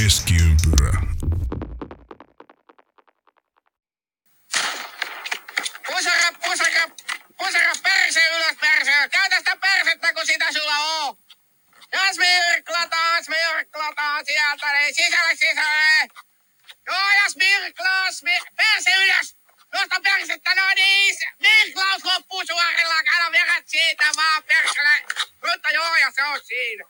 Keskiympyrä. Pusara, pusara, pusara, perse ylös, perse. Käytä sitä persettä, kun sitä sulla on. Jos me yrklataan, me yrklataan sieltä, niin sisälle, sisälle. Joo, jos Mirklaus, mi- perse ylös. Nosta persettä, no niin. Mirklaus loppuu suorilla, älä vedät siitä vaan perselle. Mutta joo, ja se on siinä.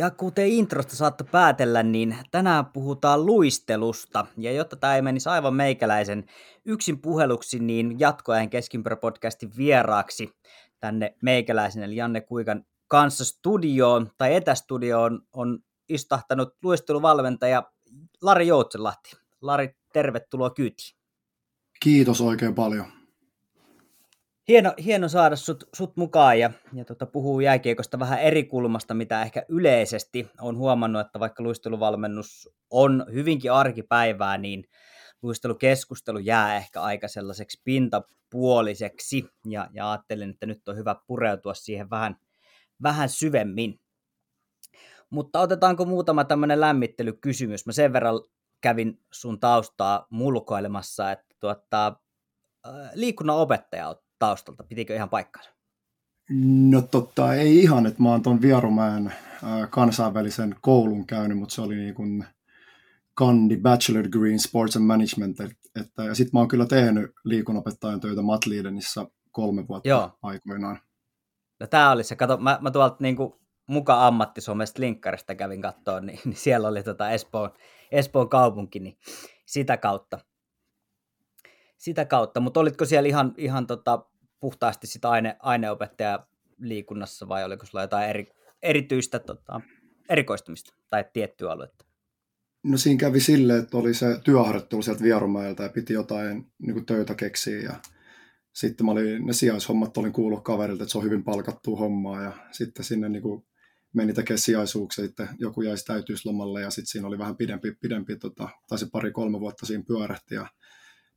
Ja kuten introsta saatte päätellä, niin tänään puhutaan luistelusta. Ja jotta tämä ei menisi aivan meikäläisen yksin puheluksi, niin jatkoajan keskimpärä-podcastin vieraaksi tänne meikäläisen eli Janne Kuikan kanssa studioon tai etästudioon on istahtanut luisteluvalmentaja Lari Joutsenlahti. Lari, tervetuloa kyytiin. Kiitos oikein paljon. Hieno, hieno saada sut, sut mukaan ja, ja tota, puhuu jääkiekosta vähän eri kulmasta, mitä ehkä yleisesti on huomannut, että vaikka luisteluvalmennus on hyvinkin arkipäivää, niin luistelukeskustelu jää ehkä aika sellaiseksi pintapuoliseksi ja, ja ajattelin, että nyt on hyvä pureutua siihen vähän, vähän syvemmin. Mutta otetaanko muutama tämmöinen lämmittelykysymys? Mä sen verran kävin sun taustaa mulkoilemassa, että tuota, liikunnan opettaja oot taustalta, pitikö ihan paikkansa? No totta, ei ihan, että mä oon tuon Vierumäen kansainvälisen koulun käynyt, mutta se oli niin kuin kandi Bachelor Degree in Sports and Management, että, ja sitten mä oon kyllä tehnyt liikunopettajan töitä Matliidenissa kolme vuotta Joo. aikoinaan. No tää oli se, kato, mä, mä tuolta niin kuin muka ammattisomesta linkkarista kävin kattoon, niin, niin siellä oli tota Espoon, Espoon kaupunki, niin sitä kautta. Sitä kautta, mutta olitko siellä ihan, ihan tota, puhtaasti sitä aine, aineopettaja liikunnassa vai oliko sulla jotain eri, erityistä tota, erikoistumista tai tiettyä aluetta? No siinä kävi sille, että oli se työharjoittelu sieltä Vierumäeltä ja piti jotain niin kuin töitä keksiä ja sitten mä olin, ne sijaishommat olin kuullut kaverilta, että se on hyvin palkattua hommaa ja sitten sinne niin kuin meni tekemään sijaisuuksia, sitten joku jäi täytyyslomalle ja sitten siinä oli vähän pidempi, pidempi tota, tai se pari-kolme vuotta siinä pyörähti ja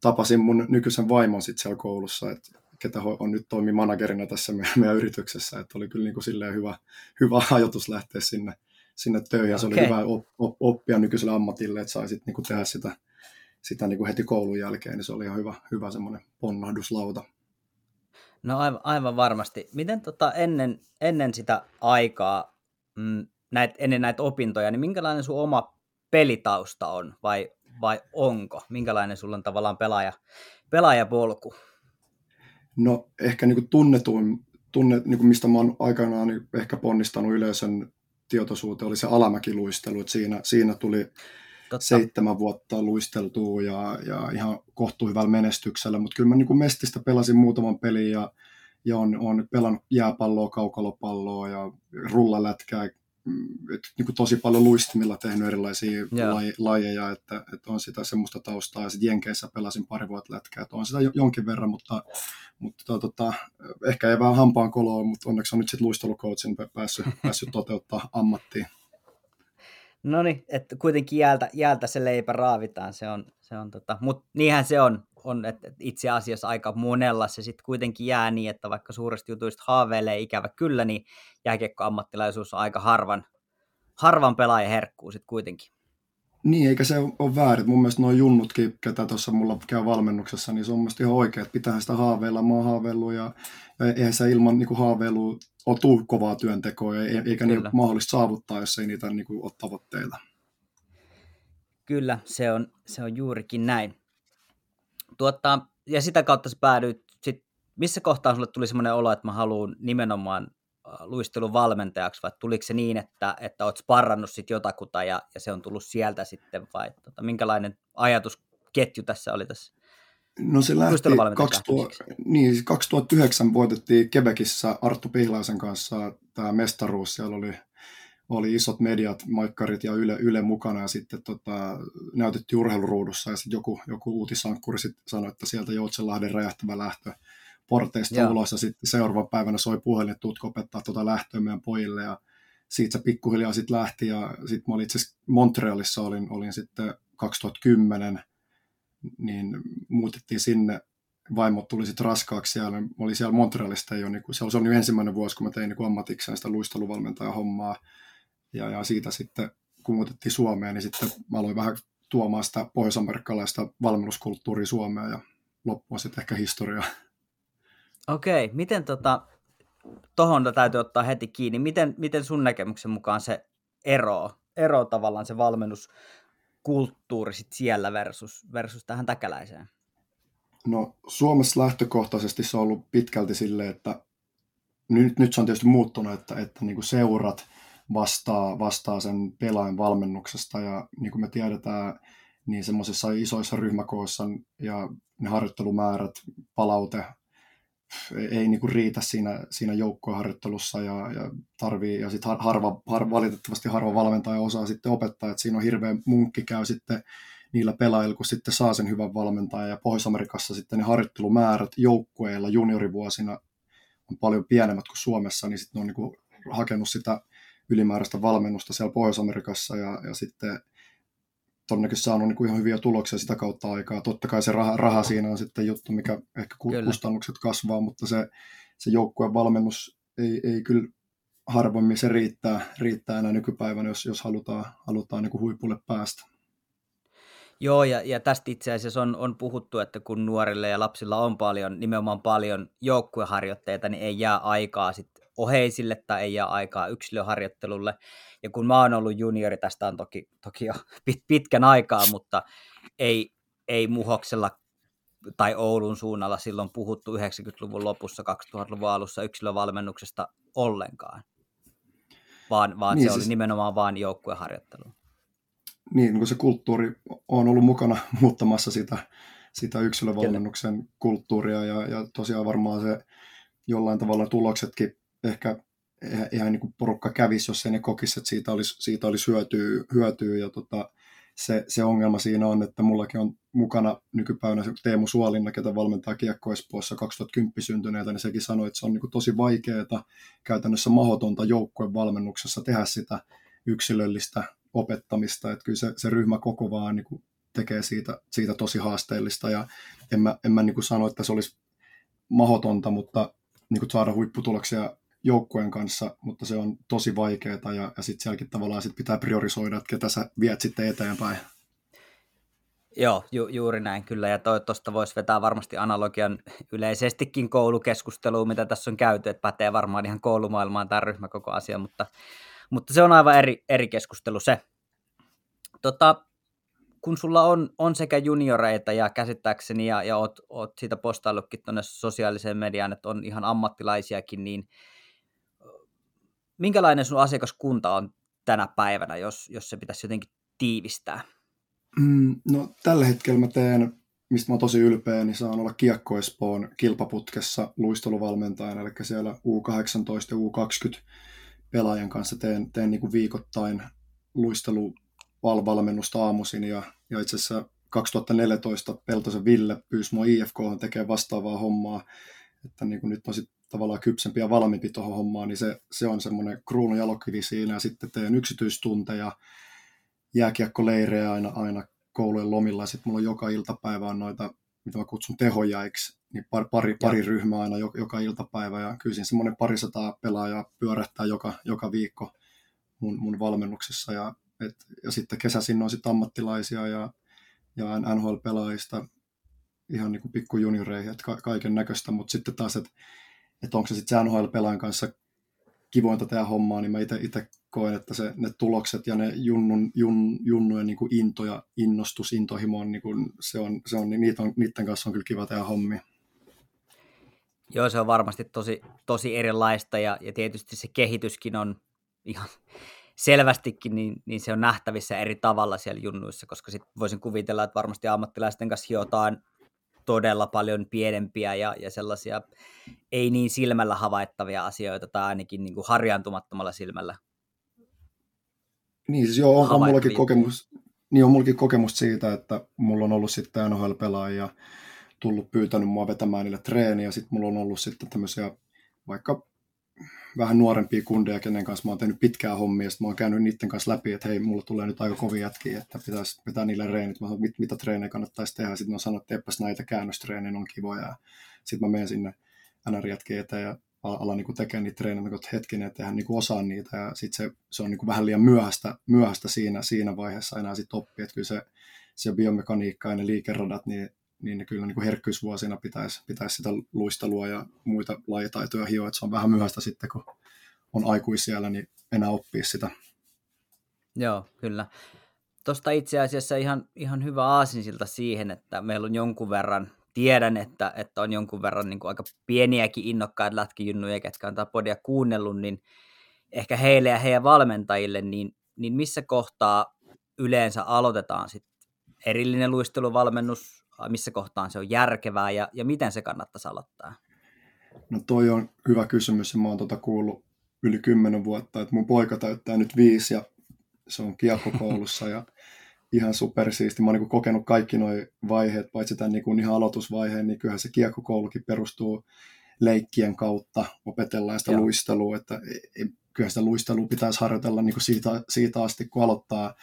tapasin mun nykyisen vaimon sitten siellä koulussa, että ketä on nyt toimi managerina tässä meidän, meidän yrityksessä, että oli kyllä niin kuin silleen hyvä, hyvä ajatus lähteä sinne, sinne töihin ja se okay. oli hyvä op, op, oppia nykyiselle ammatille, että sai sitten niin tehdä sitä, sitä niin kuin heti koulun jälkeen, niin se oli ihan hyvä, hyvä semmoinen ponnahduslauta. No aivan, aivan varmasti. Miten tota ennen, ennen sitä aikaa, mm, näit, ennen näitä opintoja, niin minkälainen sun oma pelitausta on vai, vai onko? Minkälainen sulla on tavallaan pelaaja, pelaajapolku? No ehkä niin kuin tunnetuin, tunne, niin kuin mistä mä oon aikanaan niin ehkä ponnistanut yleisön tietoisuuteen, oli se alamäkiluistelu. Että siinä, siinä tuli Totta. seitsemän vuotta luisteltua ja, ja ihan kohtuuhyvällä menestyksellä, mutta kyllä mä niin kuin Mestistä pelasin muutaman pelin ja, ja on, on pelannut jääpalloa, kaukalopalloa ja rullalätkää, et, niin kuin tosi paljon luistimilla tehnyt erilaisia laji, lajeja, että, että on sitä semmoista taustaa. Ja sitten Jenkeissä pelasin pari vuotta lätkää, että on sitä jonkin verran, mutta, mutta to, tota, ehkä ei vähän hampaan koloa, mutta onneksi on nyt sitten luistelukoutsin päässyt, päässyt toteuttaa ammattiin. No niin, että kuitenkin jäältä, jäältä se leipä raavitaan, se on, se on tota, mutta niinhän se on, on että itse asiassa aika monella se sitten kuitenkin jää niin, että vaikka suuresti jutuista haaveilee ikävä kyllä, niin jääkiekkoammattilaisuus on aika harvan, harvan pelaajan herkkuu sitten kuitenkin. Niin, eikä se ole väärin. Mun mielestä nuo junnutkin, ketä tuossa mulla käy valmennuksessa, niin se on mun ihan oikein, että pitää sitä haaveilla. Mä oon haaveillut ja, ja eihän se ilman niin haaveilua ole tuu kovaa työntekoa, eikä niitä mahdollista saavuttaa, jos ei niitä niin kuin, ole tavoitteita. Kyllä, se on, se on juurikin näin. Tuota, ja sitä kautta sä päädyit, sit, missä kohtaa sulle tuli semmoinen olo, että mä haluan nimenomaan äh, luistelun valmentajaksi, vai tuliko se niin, että, että oot sparrannut sit jotakuta ja, ja se on tullut sieltä sitten, vai tota, minkälainen ajatusketju tässä oli tässä? No se lähti 2000, niin, 2009 voitettiin Quebecissä Arttu Pihlaisen kanssa tämä mestaruus. Siellä oli, oli isot mediat, maikkarit ja Yle, Yle mukana ja sitten tota, näytettiin urheiluruudussa ja sitten joku, joku uutisankkuri sitten sanoi, että sieltä Joutsenlahden räjähtävä lähtö porteista Joo. ulos ja sitten seuraavan päivänä soi puhelin, että tuutko opettaa tuota lähtöä meidän pojille ja siitä se pikkuhiljaa sitten lähti ja sitten mä olin itse Montrealissa olin, olin sitten 2010 niin muutettiin sinne. Vaimot tuli sitten raskaaksi siellä. Mä olin siellä Montrealista jo, niin kuin, se oli ensimmäinen vuosi, kun mä tein niin ammatikseen sitä luisteluvalmentajan hommaa. Ja, ja siitä sitten kumutettiin Suomeen, niin sitten mä aloin vähän tuomaan sitä pohjois-amerikkalaista valmennuskulttuuria Suomeen ja loppua sitten ehkä historiaa. Okei, miten tota, tuohon täytyy ottaa heti kiinni, miten, miten sun näkemyksen mukaan se ero, ero tavallaan se valmennuskulttuuri sit siellä versus, versus tähän täkäläiseen? No Suomessa lähtökohtaisesti se on ollut pitkälti silleen, että nyt, nyt se on tietysti muuttunut, että, että niin kuin seurat vastaa, vastaa sen pelaajan valmennuksesta ja niin kuin me tiedetään, niin semmoisissa isoissa ryhmäkooissa ja ne harjoittelumäärät, palaute ei, niin kuin riitä siinä, siinä joukkoharjoittelussa ja, ja tarvii, ja sitten harva, harva, valitettavasti harva valmentaja osaa sitten opettaa, että siinä on hirveä munkki käy sitten niillä pelaajilla, kun sitten saa sen hyvän valmentajan. Ja Pohjois-Amerikassa sitten ne harjoittelumäärät joukkueilla juniorivuosina on paljon pienemmät kuin Suomessa, niin sitten ne on kuin hakenut sitä ylimääräistä valmennusta siellä Pohjois-Amerikassa ja, ja sitten todennäköisesti saanut niin kuin ihan hyviä tuloksia sitä kautta aikaa. Totta kai se raha, raha siinä on sitten juttu, mikä ehkä kyllä. kustannukset kasvaa, mutta se, se joukkueen valmennus ei, ei kyllä harvemmin se riittää, riittää enää nykypäivänä, jos, jos halutaan, halutaan niin kuin huipulle päästä. Joo, ja, ja tästä itse asiassa on, on puhuttu, että kun nuorille ja lapsilla on paljon, nimenomaan paljon joukkueharjoitteita, niin ei jää aikaa sit oheisille tai ei jää aikaa yksilöharjoittelulle. Ja kun mä oon ollut juniori, tästä on toki, toki jo pit, pitkän aikaa, mutta ei, ei muhoksella tai Oulun suunnalla silloin puhuttu 90-luvun lopussa, 2000-luvun alussa yksilövalmennuksesta ollenkaan, vaan, vaan niin, se siis... oli nimenomaan vain joukkueharjoittelu niin kun se kulttuuri on ollut mukana muuttamassa sitä, sitä yksilövalmennuksen Kyllä. kulttuuria ja, ja tosiaan varmaan se jollain tavalla tuloksetkin ehkä ihan niin kuin porukka kävisi, jos ei ne kokisi, että siitä olisi, siitä olisi hyötyä, hyötyä. Ja tota, se, se, ongelma siinä on, että mullakin on mukana nykypäivänä Teemu Suolinna, ketä valmentaa Kiekko Espoossa 2010 syntyneitä, niin sekin sanoi, että se on niin tosi vaikeaa, käytännössä mahdotonta joukkueen valmennuksessa tehdä sitä yksilöllistä opettamista, että kyllä se, se ryhmä koko vaan niin tekee siitä, siitä tosi haasteellista. Ja en mä, en mä niin sano, että se olisi mahdotonta, mutta niin saada huipputuloksia joukkueen kanssa, mutta se on tosi vaikeaa ja, ja sitten sielläkin tavallaan sit pitää priorisoida, että ketä sä viet sitten eteenpäin. Joo, ju, juuri näin kyllä, ja tuosta voisi vetää varmasti analogian yleisestikin koulukeskusteluun, mitä tässä on käyty, että pätee varmaan ihan koulumaailmaan tämä ryhmäkoko asia, mutta mutta se on aivan eri, eri keskustelu se. Tota, kun sulla on, on sekä junioreita ja käsittääkseni ja, ja oot, oot siitä postaillutkin tuonne sosiaaliseen mediaan, että on ihan ammattilaisiakin, niin minkälainen sun asiakaskunta on tänä päivänä, jos, jos se pitäisi jotenkin tiivistää? Mm, no tällä hetkellä mä teen, mistä mä oon tosi ylpeä, niin saan olla Kiekko Espoon kilpaputkessa luisteluvalmentajana, eli siellä U18 ja U20 pelaajan kanssa teen, teen niin kuin viikoittain luisteluvalmennusta aamuisin. Ja, ja itse asiassa 2014 Peltosen Ville pyysi mua IFK tekemään vastaavaa hommaa, että niin kuin nyt on sitten tavallaan kypsempi ja valmiimpi tuohon hommaan, niin se, se on semmoinen kruunun jalokivi siinä. Ja sitten teen yksityistunteja, jääkiekkoleirejä aina, aina koulujen lomilla. Ja sitten mulla on joka iltapäivä on noita, mitä mä kutsun tehojäiksi, niin pari, pari, pari ryhmää aina joka, joka iltapäivä. Ja kyllä siinä semmoinen parisataa pelaajaa pyörähtää joka, joka viikko mun, mun valmennuksessa. Ja, et, ja sitten kesäisin on sitten ammattilaisia ja, ja NHL-pelaajista ihan niin kuin pikkujunioreihin, että ka, kaiken näköistä, mutta sitten taas, että et onko se sitten NHL-pelaajan kanssa kivointa tehdä hommaa, niin mä itse koen, että se, ne tulokset ja ne junnun, jun, junnujen niin kuin into ja innostus, intohimo on, niin kuin, se on, se on, niin niitä on, niiden kanssa on kyllä kiva tehdä hommia. Joo, se on varmasti tosi, tosi erilaista ja, ja tietysti se kehityskin on ihan selvästikin, niin, niin se on nähtävissä eri tavalla siellä junnuissa, koska sit voisin kuvitella, että varmasti ammattilaisten kanssa hiotaan todella paljon pienempiä ja, ja sellaisia ei niin silmällä havaittavia asioita tai ainakin niin kuin harjaantumattomalla silmällä. Niin, siis joo, on, on mullakin kokemus, niin on mullakin kokemus siitä, että mulla on ollut sitten NHL-pelaajia, tullut pyytänyt mua vetämään niille treeniä. Sitten mulla on ollut sitten tämmöisiä vaikka vähän nuorempia kundeja, kenen kanssa mä oon tehnyt pitkää hommia, sitten mä oon käynyt niiden kanssa läpi, että hei, mulla tulee nyt aika kovia jätkiä, että pitäisi vetää niille reenit, mä sanon, mit, mitä treenejä kannattaisi tehdä, sitten on sanonut, että teepäs näitä käännöstreenejä, on kivoja, sitten mä menen sinne NR-jätkien eteen ja ala niin tekemään niitä treenejä, että hetkinen, että eihän niin osaa niitä, ja sitten se, se on niin vähän liian myöhäistä, myöhäistä siinä, siinä vaiheessa enää sitten oppia, että kyllä se, se biomekaniikka ja ne liikeradat, niin, niin kyllä niin kuin herkkyysvuosina pitäisi, pitäisi sitä luistelua ja muita lajitaitoja hioa, että se on vähän myöhäistä sitten, kun on aikuisiellä, niin enää oppii sitä. Joo, kyllä. Tuosta itse asiassa ihan, ihan hyvä aasinsilta siihen, että meillä on jonkun verran, tiedän, että, että on jonkun verran niin kuin aika pieniäkin innokkaita lätkijunnuja, ketkä on podia kuunnellut, niin ehkä heille ja heidän valmentajille, niin, niin missä kohtaa yleensä aloitetaan sit erillinen luisteluvalmennus, missä kohtaan se on järkevää ja, ja miten se kannattaisi aloittaa? No toi on hyvä kysymys ja mä oon tuota kuullut yli kymmenen vuotta, että mun poika täyttää nyt viisi ja se on kiekkokoulussa ja ihan supersiisti. Mä oon niin kokenut kaikki nuo vaiheet, paitsi tämän niin ihan aloitusvaiheen, niin kyllähän se kiekkokoulukin perustuu leikkien kautta, opetellaan sitä Joo. luistelua, että kyllä sitä luistelua pitäisi harjoitella niin kuin siitä, siitä asti, kun aloittaa,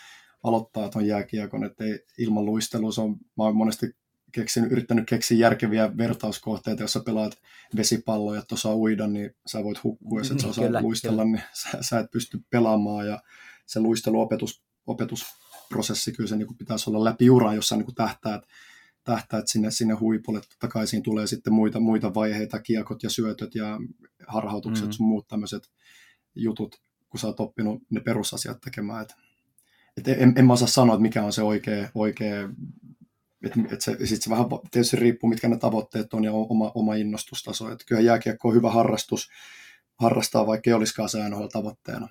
aloittaa tuon jääkiekon, että ei, ilman luistelua se on, mä oon monesti keksin, yrittänyt keksiä järkeviä vertauskohteita, jos sä pelaat vesipalloa ja osaa uida, niin sä voit hukkua, jos et sä osaa kyllä, luistella, kyllä. niin sä, sä et pysty pelaamaan ja se luisteluopetus opetusprosessi kyllä se niin kuin pitäisi olla läpi uraa, jossa niin kuin tähtäät, tähtäät sinne, sinne huipulle. Totta kai siinä tulee sitten muita, muita vaiheita, kiekot ja syötöt ja harhautukset, mm. sun muut tämmöiset jutut, kun sä oot oppinut ne perusasiat tekemään. Et, et en, en mä osaa sanoa, että mikä on se oikea, oikea että et se, sit se vähän tietysti riippuu, mitkä ne tavoitteet on ja oma, oma innostustaso. Et kyllä jääkiekko on hyvä harrastus, harrastaa, vaikka ei olisikaan se tavoitteena.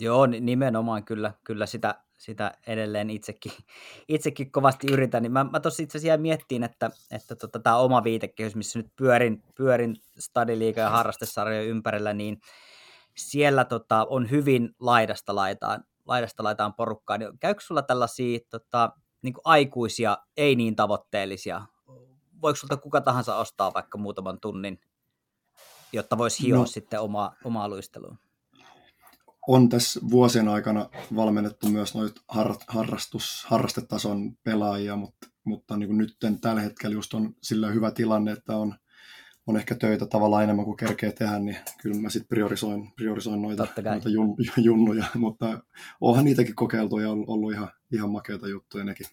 Joo, nimenomaan kyllä, kyllä sitä, sitä edelleen itsekin, itsekin kovasti yritän. Niin mä, mä tuossa itse asiassa miettiin, että, että tota, tämä oma viitekehys, missä nyt pyörin, pyörin stadiliiga ja harrastesarjojen ympärillä, niin siellä tota, on hyvin laidasta laitaan, laidasta laitaan porukkaa. Niin käykö sulla tällaisia tota, niin aikuisia, ei niin tavoitteellisia? Voiko sulta kuka tahansa ostaa vaikka muutaman tunnin, jotta voisi hioa no. sitten oma, omaa luisteluun? on tässä vuosien aikana valmennettu myös noita har, harrastus, harrastetason pelaajia, mutta, mutta niin kuin nyt tällä hetkellä just on sillä hyvä tilanne, että on, on ehkä töitä tavallaan enemmän kuin kerkee tehdä, niin kyllä mä sitten priorisoin, priorisoin noita, noita jun, junnuja, mutta onhan niitäkin kokeiltu ja ollut, ihan, ihan makeita juttuja nekin.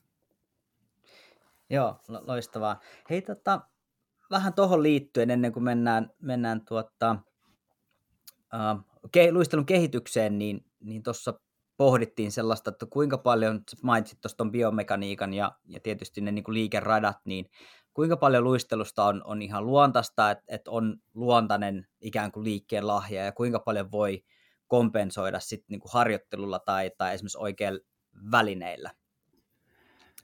Joo, loistavaa. Hei, tota, vähän tuohon liittyen, ennen kuin mennään, mennään tuota, uh, ke, luistelun kehitykseen, niin, niin tuossa pohdittiin sellaista, että kuinka paljon, mainitsit tuosta biomekaniikan ja, ja tietysti ne niin kuin liikeradat, niin kuinka paljon luistelusta on, on ihan luontaista, että, että on luontainen ikään kuin liikkeen lahja ja kuinka paljon voi kompensoida sitten niin kuin harjoittelulla tai, tai esimerkiksi oikeilla välineillä.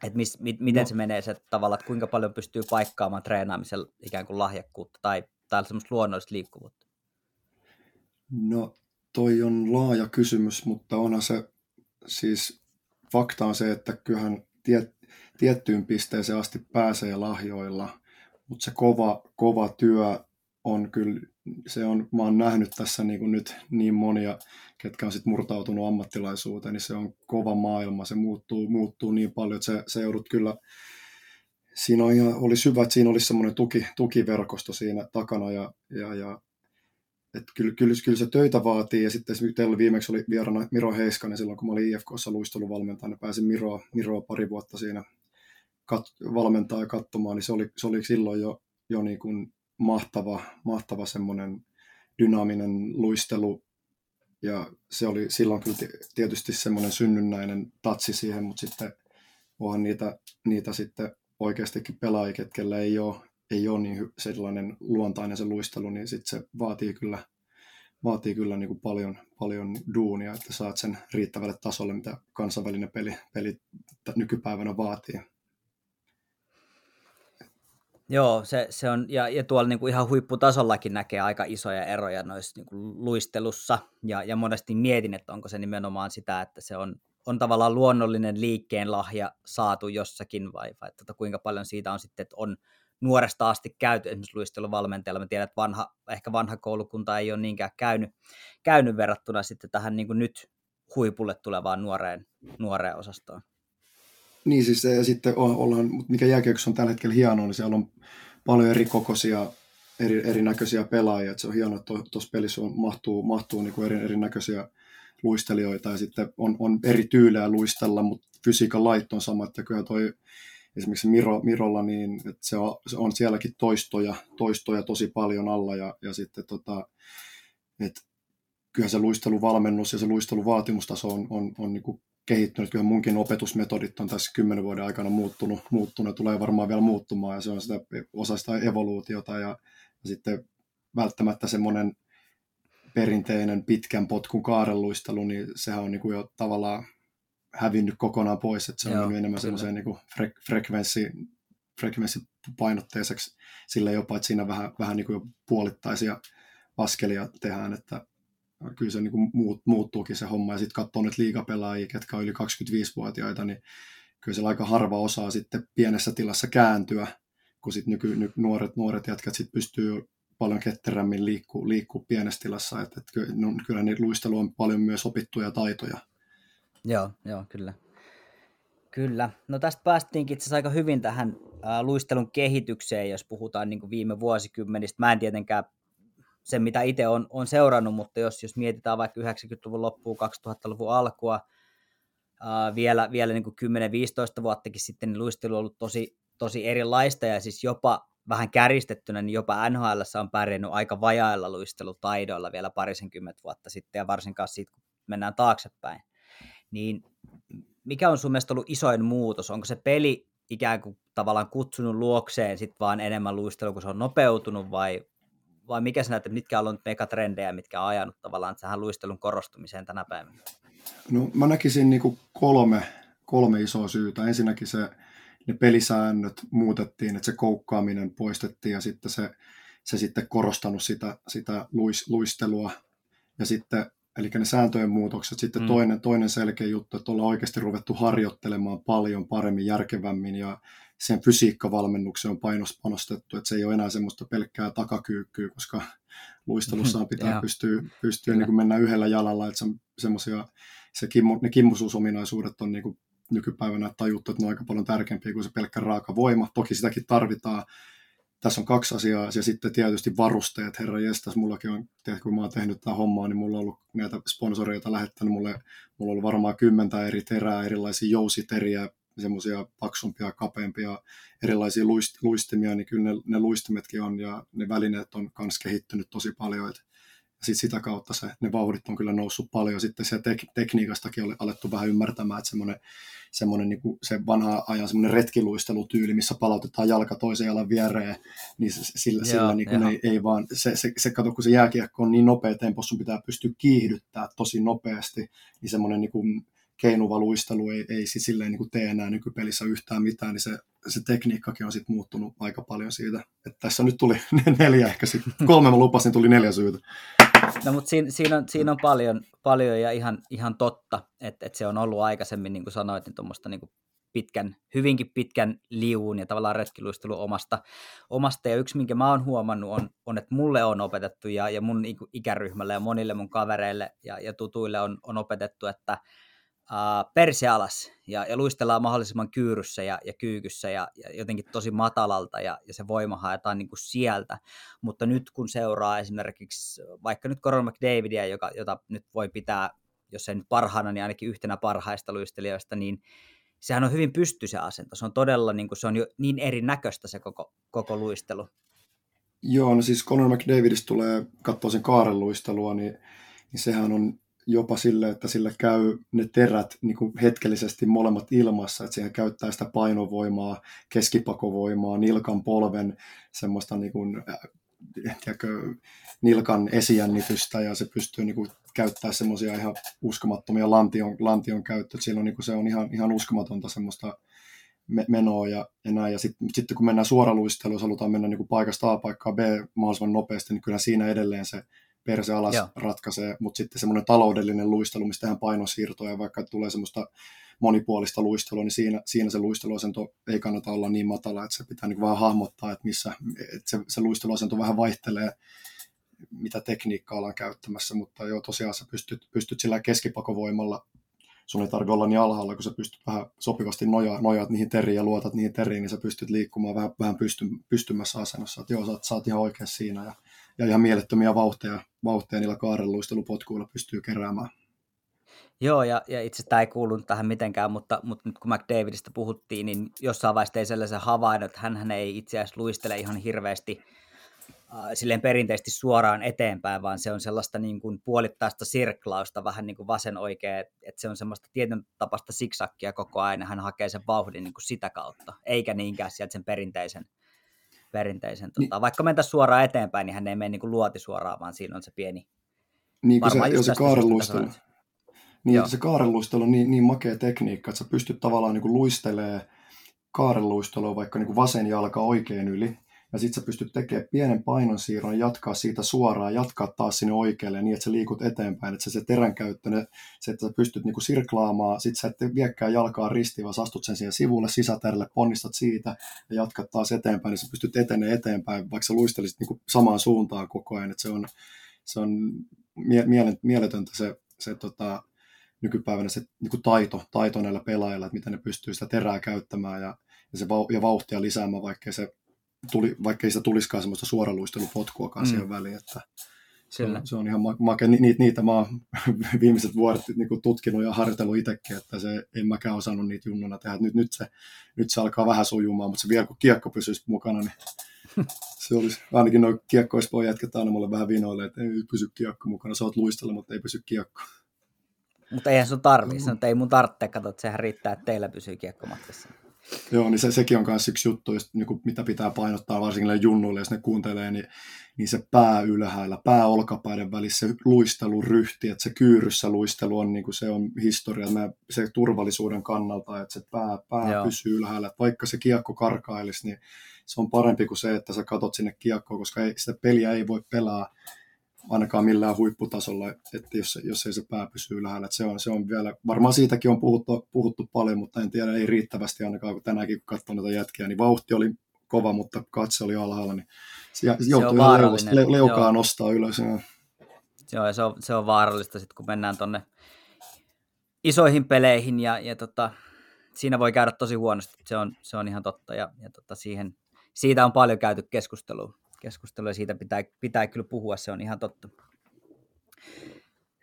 Että mis, mit, miten no. se menee se tavalla, että kuinka paljon pystyy paikkaamaan treenaamisella ikään kuin lahjakkuutta tai, tai semmoista luonnollista liikkuvuutta. No toi on laaja kysymys, mutta onhan se siis fakta on se, että kyllähän tiet, tiettyyn pisteeseen asti pääsee lahjoilla, mutta se kova, kova työ on kyllä, se on, mä oon nähnyt tässä niin kuin nyt niin monia, ketkä on sitten murtautunut ammattilaisuuteen, niin se on kova maailma, se muuttuu, muuttuu niin paljon, että se, se joudut kyllä, siinä on ihan, olisi hyvä, että siinä olisi semmoinen tuki, tukiverkosto siinä takana ja, ja, ja että kyllä, kyllä, kyllä, se töitä vaatii, ja sitten teillä viimeksi oli vieraana Miro Heiskanen silloin, kun mä olin IFKssa luisteluvalmentajana, pääsin Miroa, Miroa pari vuotta siinä kat, valmentaa ja katsomaan, niin se oli, se oli silloin jo, jo niin kuin mahtava, mahtava semmoinen dynaaminen luistelu, ja se oli silloin kyllä tietysti semmoinen synnynnäinen tatsi siihen, mutta sitten onhan niitä, niitä sitten oikeastikin pelaajia, ketkellä ei ole, ei ole niin sellainen luontainen se luistelu, niin sitten se vaatii kyllä, vaatii kyllä niin kuin paljon, paljon duunia, että saat sen riittävälle tasolle, mitä kansainvälinen peli, peli nykypäivänä vaatii. Joo, se, se on, ja, ja tuolla niin kuin ihan huipputasollakin näkee aika isoja eroja noissa niin kuin luistelussa, ja, ja monesti mietin, että onko se nimenomaan sitä, että se on, on tavallaan luonnollinen liikkeen lahja saatu jossakin, vai, vai että kuinka paljon siitä on sitten, että on nuoresta asti käyty esimerkiksi luisteluvalmentajalla. Mä tiedän, että vanha, ehkä vanha koulukunta ei ole niinkään käynyt, käynyt verrattuna sitten tähän niin kuin nyt huipulle tulevaan nuoreen, nuoreen osastoon. Niin siis ja sitten ollaan, mikä jääkiekossa on tällä hetkellä hienoa, niin siellä on paljon eri kokoisia eri, erinäköisiä pelaajia. Että se on hienoa, että tuossa pelissä on, mahtuu, mahtuu niin kuin eri, erinäköisiä luistelijoita ja sitten on, on eri tyylejä luistella, mutta fysiikan lait on sama, että kyllä toi esimerkiksi Miro, Mirolla, niin että se, on, se on sielläkin toistoja, toistoja tosi paljon alla ja, ja sitten tota, että kyllä se luisteluvalmennus ja se luisteluvaatimustaso on, on, on niin kuin kehittynyt. Kyllä munkin opetusmetodit on tässä kymmenen vuoden aikana muuttunut, muuttunut tulee varmaan vielä muuttumaan ja se on sitä, osa sitä evoluutiota ja, ja sitten välttämättä semmoinen perinteinen pitkän potkun kaarelluistelu, niin sehän on niin kuin jo tavallaan hävinnyt kokonaan pois, että se on Joo, enemmän semmoiseen niin frek- frekvenssi, frekvenssipainotteiseksi sillä jopa, että siinä vähän, vähän niin kuin jo puolittaisia askelia tehdään, että kyllä se niin kuin muut, muuttuukin se homma, ja sitten katsoo nyt liigapelaajia, ketkä on yli 25-vuotiaita, niin kyllä se aika harva osaa sitten pienessä tilassa kääntyä, kun sitten nyky, ny, nuoret, nuoret jätkät sitten pystyy paljon ketterämmin liikkuu, liikkuu pienessä tilassa, että, että kyllä, no, kyllä niin luistelu on paljon myös opittuja taitoja. Joo, joo, kyllä. Kyllä. No tästä päästiinkin itse aika hyvin tähän ää, luistelun kehitykseen, jos puhutaan niin viime vuosikymmenistä. Mä en tietenkään sen, mitä itse on, on seurannut, mutta jos, jos mietitään vaikka 90-luvun loppuun, 2000-luvun alkua, ää, vielä, vielä niin 10-15 vuottakin sitten, niin luistelu on ollut tosi, tosi erilaista ja siis jopa vähän käristettynä, niin jopa NHL on pärjännyt aika vajailla luistelutaidoilla vielä parisenkymmentä vuotta sitten ja varsinkaan siitä, kun mennään taaksepäin. Niin mikä on sun mielestä ollut isoin muutos? Onko se peli ikään kuin tavallaan kutsunut luokseen sit vaan enemmän luistelua, kun se on nopeutunut vai, vai mikä sä näet, mitkä on ollut megatrendejä, mitkä on ajanut tavallaan tähän luistelun korostumiseen tänä päivänä? No mä näkisin niin kuin kolme, kolme isoa syytä. Ensinnäkin se, ne pelisäännöt muutettiin, että se koukkaaminen poistettiin ja sitten se, se sitten korostanut sitä, sitä luis, luistelua. Ja sitten, eli ne sääntöjen muutokset. Sitten mm. toinen, toinen selkeä juttu, että ollaan oikeasti ruvettu harjoittelemaan paljon paremmin, järkevämmin ja sen fysiikkavalmennukseen on painos panostettu, että se ei ole enää semmoista pelkkää takakyykkyä, koska luistelussaan pitää yeah. pystyä, pystyä niin kuin mennä yhdellä jalalla, että se, se kimmo, ne kimmosuusominaisuudet on niin kuin nykypäivänä tajuttu, että ne on aika paljon tärkeämpiä kuin se pelkkä raaka voima. Toki sitäkin tarvitaan. Tässä on kaksi asiaa, ja sitten tietysti varusteet. Herra jestas, mullakin on, kun mä oon tehnyt tätä hommaa, niin mulla on ollut näitä sponsoreita lähettänyt mulle, mulla on ollut varmaan kymmentä eri terää, erilaisia jousiteriä, semmoisia paksumpia, kapeampia, erilaisia luist, luistimia, niin kyllä ne, ne luistimetkin on ja ne välineet on myös kehittynyt tosi paljon. Et, ja sit sitä kautta se, ne vauhdit on kyllä noussut paljon. Sitten se tek, tekniikastakin on alettu vähän ymmärtämään, että semmoinen, semmoinen niin kuin se vanha ajan semmoinen retkiluistelutyyli, missä palautetaan jalka toisen jalan viereen, niin se, sillä, Joo, sillä niin kuin ei, ei, vaan, se, se, se, kato, kun se jääkiekko on niin nopea tempo, sun pitää pystyä kiihdyttää tosi nopeasti, niin semmoinen niin kuin keinuva luistelu ei, ei sit silleen niin kuin tee enää nykypelissä yhtään mitään, niin se, se tekniikkakin on sitten muuttunut aika paljon siitä. Että tässä nyt tuli neljä ehkä sitten, kolme mä lupasin, tuli neljä syytä. No mutta siinä, siinä, on, siinä on paljon, paljon ja ihan, ihan totta, että, että se on ollut aikaisemmin, niin kuin sanoit, niin tuommoista niin pitkän, hyvinkin pitkän liuun ja tavallaan retkiluistelu omasta, omasta. Ja yksi, minkä mä oon huomannut, on, on että mulle on opetettu ja, ja mun ikäryhmälle ja monille mun kavereille ja, ja tutuille on, on opetettu, että uh, perse alas ja, ja luistellaan mahdollisimman kyyryssä ja, ja kyykyssä ja, ja jotenkin tosi matalalta ja, ja se voima haetaan niin kuin sieltä. Mutta nyt kun seuraa esimerkiksi vaikka nyt Coron McDavidia, joka, jota nyt voi pitää, jos ei nyt parhaana, niin ainakin yhtenä parhaista luistelijoista, niin sehän on hyvin pysty se asento. Se on todella niin kuin, se on jo niin erinäköistä se koko, koko luistelu. Joo, no siis Conor McDavidista tulee, katsoa sen kaaren luistelua, niin, niin sehän on jopa sille, että sillä käy ne terät niin kuin hetkellisesti molemmat ilmassa, että siihen käyttää sitä painovoimaa, keskipakovoimaa, nilkan polven, semmoista niin kuin, äh, tiedätkö, nilkan esijännitystä ja se pystyy niin kuin, käyttämään semmoisia ihan uskomattomia lantion, lantion käyttöä. Silloin niin kuin, se on ihan, ihan uskomatonta semmoista menoa ja, ja näin. Ja sitten sit, kun mennään suoraluisteluun, jos halutaan mennä niin kuin paikasta A paikkaan B mahdollisimman nopeasti, niin kyllä siinä edelleen se perse alas Joo. ratkaisee, mutta sitten semmoinen taloudellinen luistelu, mistä tehdään painosiirtoja, vaikka tulee semmoista monipuolista luistelua, niin siinä, siinä se luisteluasento ei kannata olla niin matala, että se pitää niin vähän hahmottaa, että, missä, että se, se luisteluasento vähän vaihtelee, mitä tekniikkaa ollaan käyttämässä, mutta joo, tosiaan sä pystyt, pystyt sillä keskipakovoimalla sun ei tarvitse olla niin alhaalla, kun sä pystyt vähän sopivasti nojaa, nojaat niihin teriin ja luotat niihin teriin, niin sä pystyt liikkumaan vähän, vähän pysty, pystymässä asennossa. Että joo, sä, sä oot ihan oikeassa siinä ja, ja ihan mielettömiä vauhteja, vauhteja niillä kaarelluistelupotkuilla pystyy keräämään. Joo, ja, ja itse tämä ei kuulunut tähän mitenkään, mutta, mutta nyt kun McDavidista puhuttiin, niin jossain vaiheessa ei sellaisen havainnut, että hän ei itse asiassa luistele ihan hirveästi äh, silleen perinteisesti suoraan eteenpäin, vaan se on sellaista niin kuin puolittaista sirklausta, vähän niin kuin vasen oikea, että se on semmoista tietyn tapasta siksakkia koko ajan, hän hakee sen vauhdin niin kuin sitä kautta, eikä niinkään sieltä sen perinteisen, perinteisen niin. tota, vaikka mentä suoraan eteenpäin, niin hän ei mene niin kuin luoti suoraan, vaan siinä on se pieni, niin kuin se, se kaarelluistelu, niin Joo. se kaarelluistelu on niin, niin makea tekniikka, että sä pystyt tavallaan niin luistelemaan kaarelluistelua vaikka niin kuin vasen jalka oikein yli, ja sitten sä pystyt tekemään pienen painonsiirron, jatkaa siitä suoraan, jatkaa taas sinne oikealle niin, että sä liikut eteenpäin, että se, se teränkäyttö, se, että sä pystyt niinku sirklaamaan, sit sä et viekää jalkaa ristiin, vaan astut sen siihen sivulle, sisätärille, ponnistat siitä ja jatkat taas eteenpäin, niin sä pystyt etenemään eteenpäin, vaikka sä luistelisit niinku samaan suuntaan koko ajan, että se on, se on mie- mieletöntä se, se tota, nykypäivänä se niin kuin taito, taito näillä pelaajilla, että miten ne pystyy sitä terää käyttämään ja, ja, se vau, ja vauhtia lisäämään, vaikkei, se tuli, vaikkei sitä tulisikaan semmoista suoraluistelupotkuakaan mm. siihen väliin. Että se, on, se on ihan makea. Ni, niitä mä oon viimeiset vuodet niin tutkinut ja harjoitellut itsekin, että se, en mäkään osannut niitä junnuna tehdä. Nyt, nyt, se, nyt se alkaa vähän sujumaan, mutta se vielä kun kiekko pysyisi mukana, niin se olisi, ainakin noin kiekkoispojat jätkät aina mulle vähän vinoille, että ei pysy kiekko mukana, sä oot luistella, mutta ei pysy kiekko. Mutta eihän sun tarvii, mm. että ei mun tarvitse, katsoa, että sehän riittää, että teillä pysyy kiekkomatkassa. Joo, niin se, sekin on myös yksi juttu, just, niin kuin, mitä pitää painottaa varsinkin junnuille, jos ne kuuntelee, niin, niin se pää ylhäällä, pää olkapäiden välissä, se luisteluryhti, että se kyyryssä luistelu on, niin kuin se on historia, se turvallisuuden kannalta, että se pää, pää pysyy ylhäällä. Että vaikka se kiekko karkailisi, niin se on parempi kuin se, että sä katot sinne kiekkoon, koska ei, sitä peliä ei voi pelaa ainakaan millään huipputasolla, että jos, jos ei se pää pysy ylhäällä. Että se, on, se on vielä, varmaan siitäkin on puhuttu, puhuttu paljon, mutta en tiedä, ei riittävästi ainakaan, kun tänäänkin kun katsoin näitä jätkiä, niin vauhti oli kova, mutta katse oli alhaalla, niin se, se joutui leukaa, le, leukaa Joo. nostaa ylös. Ja... Joo, ja se on, se on vaarallista sitten, kun mennään tuonne isoihin peleihin, ja, ja tota, siinä voi käydä tosi huonosti, se on, se on ihan totta, ja, ja tota, siihen, siitä on paljon käyty keskustelua keskustelua ja siitä pitää, pitää kyllä puhua, se on ihan totta.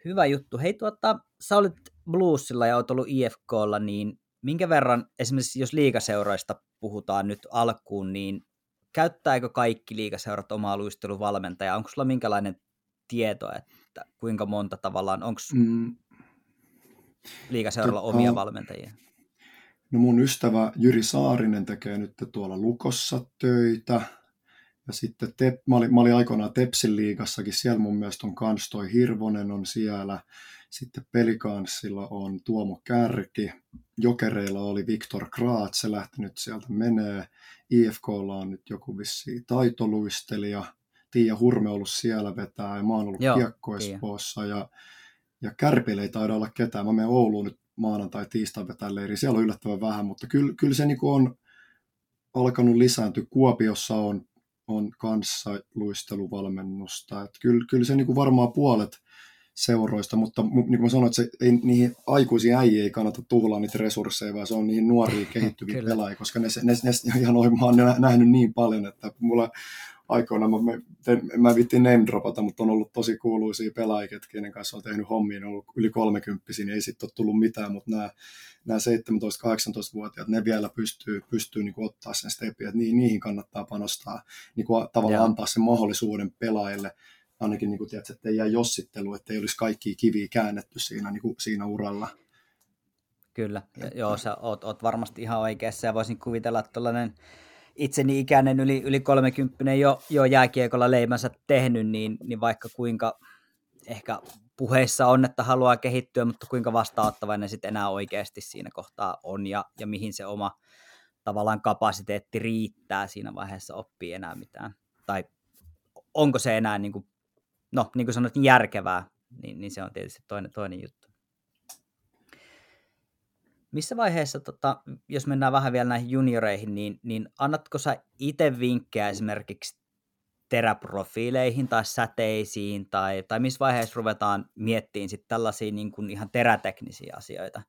Hyvä juttu. Hei tuota, sä olit Bluesilla ja oot ollut IFKlla, niin minkä verran, esimerkiksi jos liikaseuroista puhutaan nyt alkuun, niin käyttääkö kaikki liikaseurat omaa luisteluvalmentajaa? Onko sulla minkälainen tieto, että kuinka monta tavallaan, onko mm. liikaseuralla tota, omia valmentajia? No mun ystävä Jyri Saarinen tekee nyt tuolla Lukossa töitä. Ja sitten te, mä, olin, mä olin aikoinaan Tepsin liigassakin, siellä mun mielestä on kans toi Hirvonen on siellä, sitten Pelikanssilla on Tuomo Kärki, Jokereilla oli Viktor Kraat, se lähtenyt sieltä menee, IFKlla on nyt joku vissi taitoluistelija, Tiia Hurme ollut siellä vetää ja mä oon ollut Kiekko-Espoossa ja, ja Kärpille ei taida olla ketään. Mä menen Ouluun nyt maanantai tiistai vetää leiri. Siellä on yllättävän vähän, mutta kyllä, kyllä se niin on alkanut lisääntyä. Kuopiossa on on kanssa luisteluvalmennusta. Et kyllä, kyllä se niin varmaan puolet seuroista, mutta niin kuin mä sanoin, että se ei, niihin aikuisiin äijiin ei kannata tuhlaa niitä resursseja, vaan se on niihin nuoriin kehittyviä pelaajia, koska ne, ne, ne, ihan noin, mä oon nähnyt niin paljon, että mulla aikoina, mä, mä, mä vittiin name dropata, mutta on ollut tosi kuuluisia pelaajia, kenen kanssa on tehnyt hommia, ne on ollut yli 30 niin ei sitten ole tullut mitään, mutta nämä, nämä 17-18-vuotiaat, ne vielä pystyy, pystyy niin kuin ottaa sen stepin, että niihin kannattaa panostaa, niin kuin tavallaan antaa sen mahdollisuuden pelaajille, ainakin niin kuin, tiedät, että ei jää jossittelu, että ei olisi kaikki kiviä käännetty siinä, niin kuin, siinä uralla. Kyllä, ja, joo, sä oot, oot varmasti ihan oikeassa ja voisin kuvitella, että tuollainen itseni ikäinen yli, yli 30 jo, jo jääkiekolla leimänsä tehnyt, niin, niin vaikka kuinka ehkä puheissa on, että haluaa kehittyä, mutta kuinka vastaanottavainen sitten enää oikeasti siinä kohtaa on ja, ja mihin se oma tavallaan kapasiteetti riittää siinä vaiheessa oppii enää mitään. Tai onko se enää, niin kuin, no niin kuin sanoit, järkevää, niin, niin se on tietysti toinen, toinen juttu. Missä vaiheessa, tota, jos mennään vähän vielä näihin junioreihin, niin, niin annatko sä itse vinkkejä esimerkiksi teräprofiileihin tai säteisiin, tai, tai missä vaiheessa ruvetaan miettimään sitten tällaisia niin kuin ihan teräteknisiä asioita.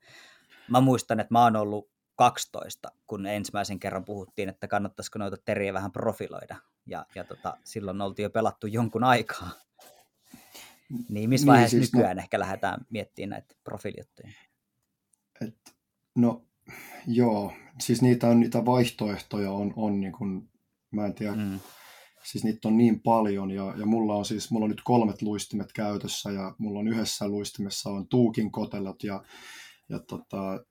Mä muistan, että mä oon ollut 12, kun ensimmäisen kerran puhuttiin, että kannattaisiko noita teriä vähän profiloida, ja, ja tota, silloin oltiin jo pelattu jonkun aikaa. Niin missä niin, vaiheessa siis nykyään no, ehkä lähdetään miettimään näitä profiilijuttuja? Et, no joo, siis niitä, on, niitä vaihtoehtoja on, on niin kuin, mä en tiedä, mm. siis niitä on niin paljon ja, ja mulla on siis, mulla on nyt kolmet luistimet käytössä ja mulla on yhdessä luistimessa on tuukin kotelot ja, ja tota,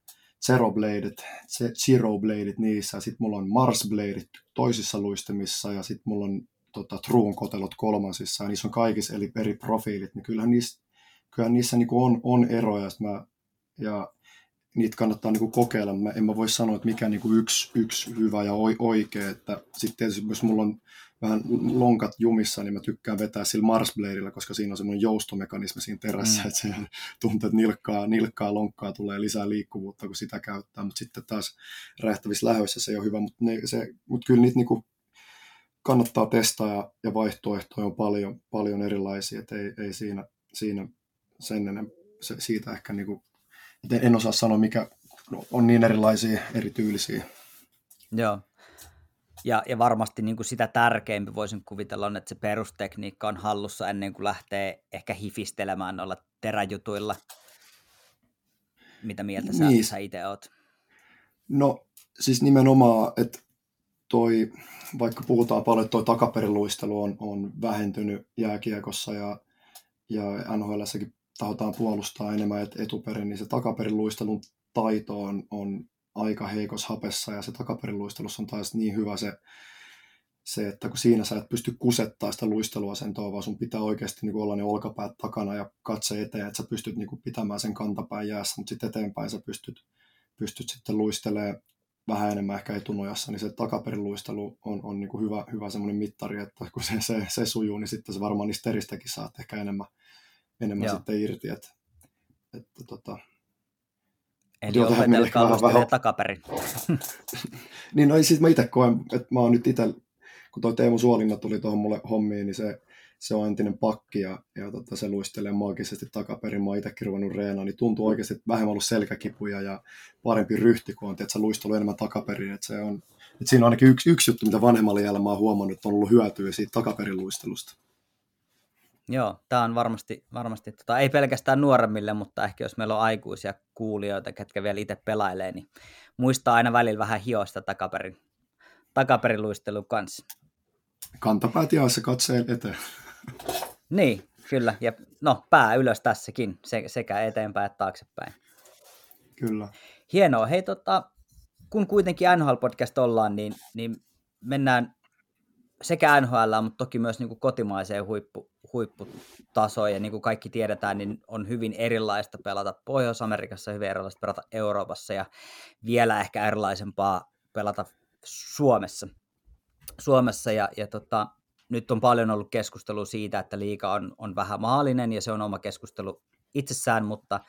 Zero Bladeit, Zero Bladeit niissä. Ja sitten mulla on Mars Bladeit toisissa luistimissa ja sitten mulla on tota, Truun kotelot kolmansissa. Ja niissä on kaikissa eli eri profiilit, niin kyllähän niissä, kyllähän niissä niin on, on eroja. Mä, ja niitä kannattaa niin kuin kokeilla. Mä, en mä voi sanoa, että mikä niin kuin yksi, yksi hyvä ja oikea. Että sitten tietysti, jos mulla on vähän lonkat jumissa, niin mä tykkään vetää sillä Marsbladeilla, koska siinä on semmoinen joustomekanismi siinä terässä, mm. että se tuntuu, että nilkkaa, nilkkaa, lonkkaa tulee lisää liikkuvuutta, kun sitä käyttää, mutta sitten taas räjähtävissä lähöissä se ei ole hyvä, mutta, ne, se, mutta kyllä niitä niin kuin kannattaa testaa ja, ja vaihtoehtoja on paljon, paljon erilaisia, että ei, ei siinä, siinä sen ennen, se, siitä ehkä niin en, en osaa sanoa, mikä on niin erilaisia, erityylisiä. Joo. Ja, ja varmasti niin kuin sitä tärkeämpi voisin kuvitella on, että se perustekniikka on hallussa ennen kuin lähtee ehkä hifistelemään noilla teräjutuilla. Mitä mieltä sä, niin. sä itse oot? No siis nimenomaan, että toi, vaikka puhutaan paljon, että toi takaperiluistelu on, on vähentynyt jääkiekossa ja, ja NHLssäkin tahotaan puolustaa enemmän etuperin, niin se takaperin luistelun taito on, on aika heikos hapessa ja se takaperin luistelussa on taas niin hyvä se, se, että kun siinä sä et pysty kusettaa sitä luisteluasentoa, vaan sun pitää oikeasti niin olla ne olkapäät takana ja katse eteen, että sä pystyt niin pitämään sen kantapään jäässä, mutta sitten eteenpäin sä pystyt, pystyt sitten luistelemaan vähän enemmän ehkä etunojassa, niin se takaperin luistelu on, on niin hyvä, hyvä semmoinen mittari, että kun se, se, se sujuu, niin sitten se varmaan niistä teristäkin saat ehkä enemmän, enemmän Joo. sitten irti. Että, että tota, Eli opetelkaa vähän... takaperin. niin no siis mä itse koen, että mä oon nyt itse, kun toi Teemu Suolinna tuli tuohon mulle hommiin, niin se, se on entinen pakki ja, ja tota, se luistelee maagisesti takaperin. Mä oon itsekin ruvennut reenaan, niin tuntuu oikeasti, että vähemmän ollut selkäkipuja ja parempi ryhti, kun on että se luistelu enemmän takaperin. Että se on, että siinä on ainakin yksi, yksi juttu, mitä vanhemmalla jälleen mä oon huomannut, että on ollut hyötyä siitä takaperin luistelusta. Joo, tämä on varmasti, varmasti tota, ei pelkästään nuoremmille, mutta ehkä jos meillä on aikuisia kuulijoita, ketkä vielä itse pelailee, niin muistaa aina välillä vähän hioista takaperin, takaperin luistelun kanssa. Kantapäät jaossa katseen eteen. Niin, kyllä. Ja no, pää ylös tässäkin, se, sekä eteenpäin että taaksepäin. Kyllä. Hienoa. Hei, tota, kun kuitenkin NHL-podcast ollaan, niin, niin mennään sekä NHL, mutta toki myös niin kuin kotimaiseen huippu, huipputasoon. Ja niin kuin kaikki tiedetään, niin on hyvin erilaista pelata Pohjois-Amerikassa, hyvin erilaista pelata Euroopassa ja vielä ehkä erilaisempaa pelata Suomessa. Suomessa ja, ja tota, nyt on paljon ollut keskustelua siitä, että liiga on, on vähän maallinen ja se on oma keskustelu itsessään, mutta,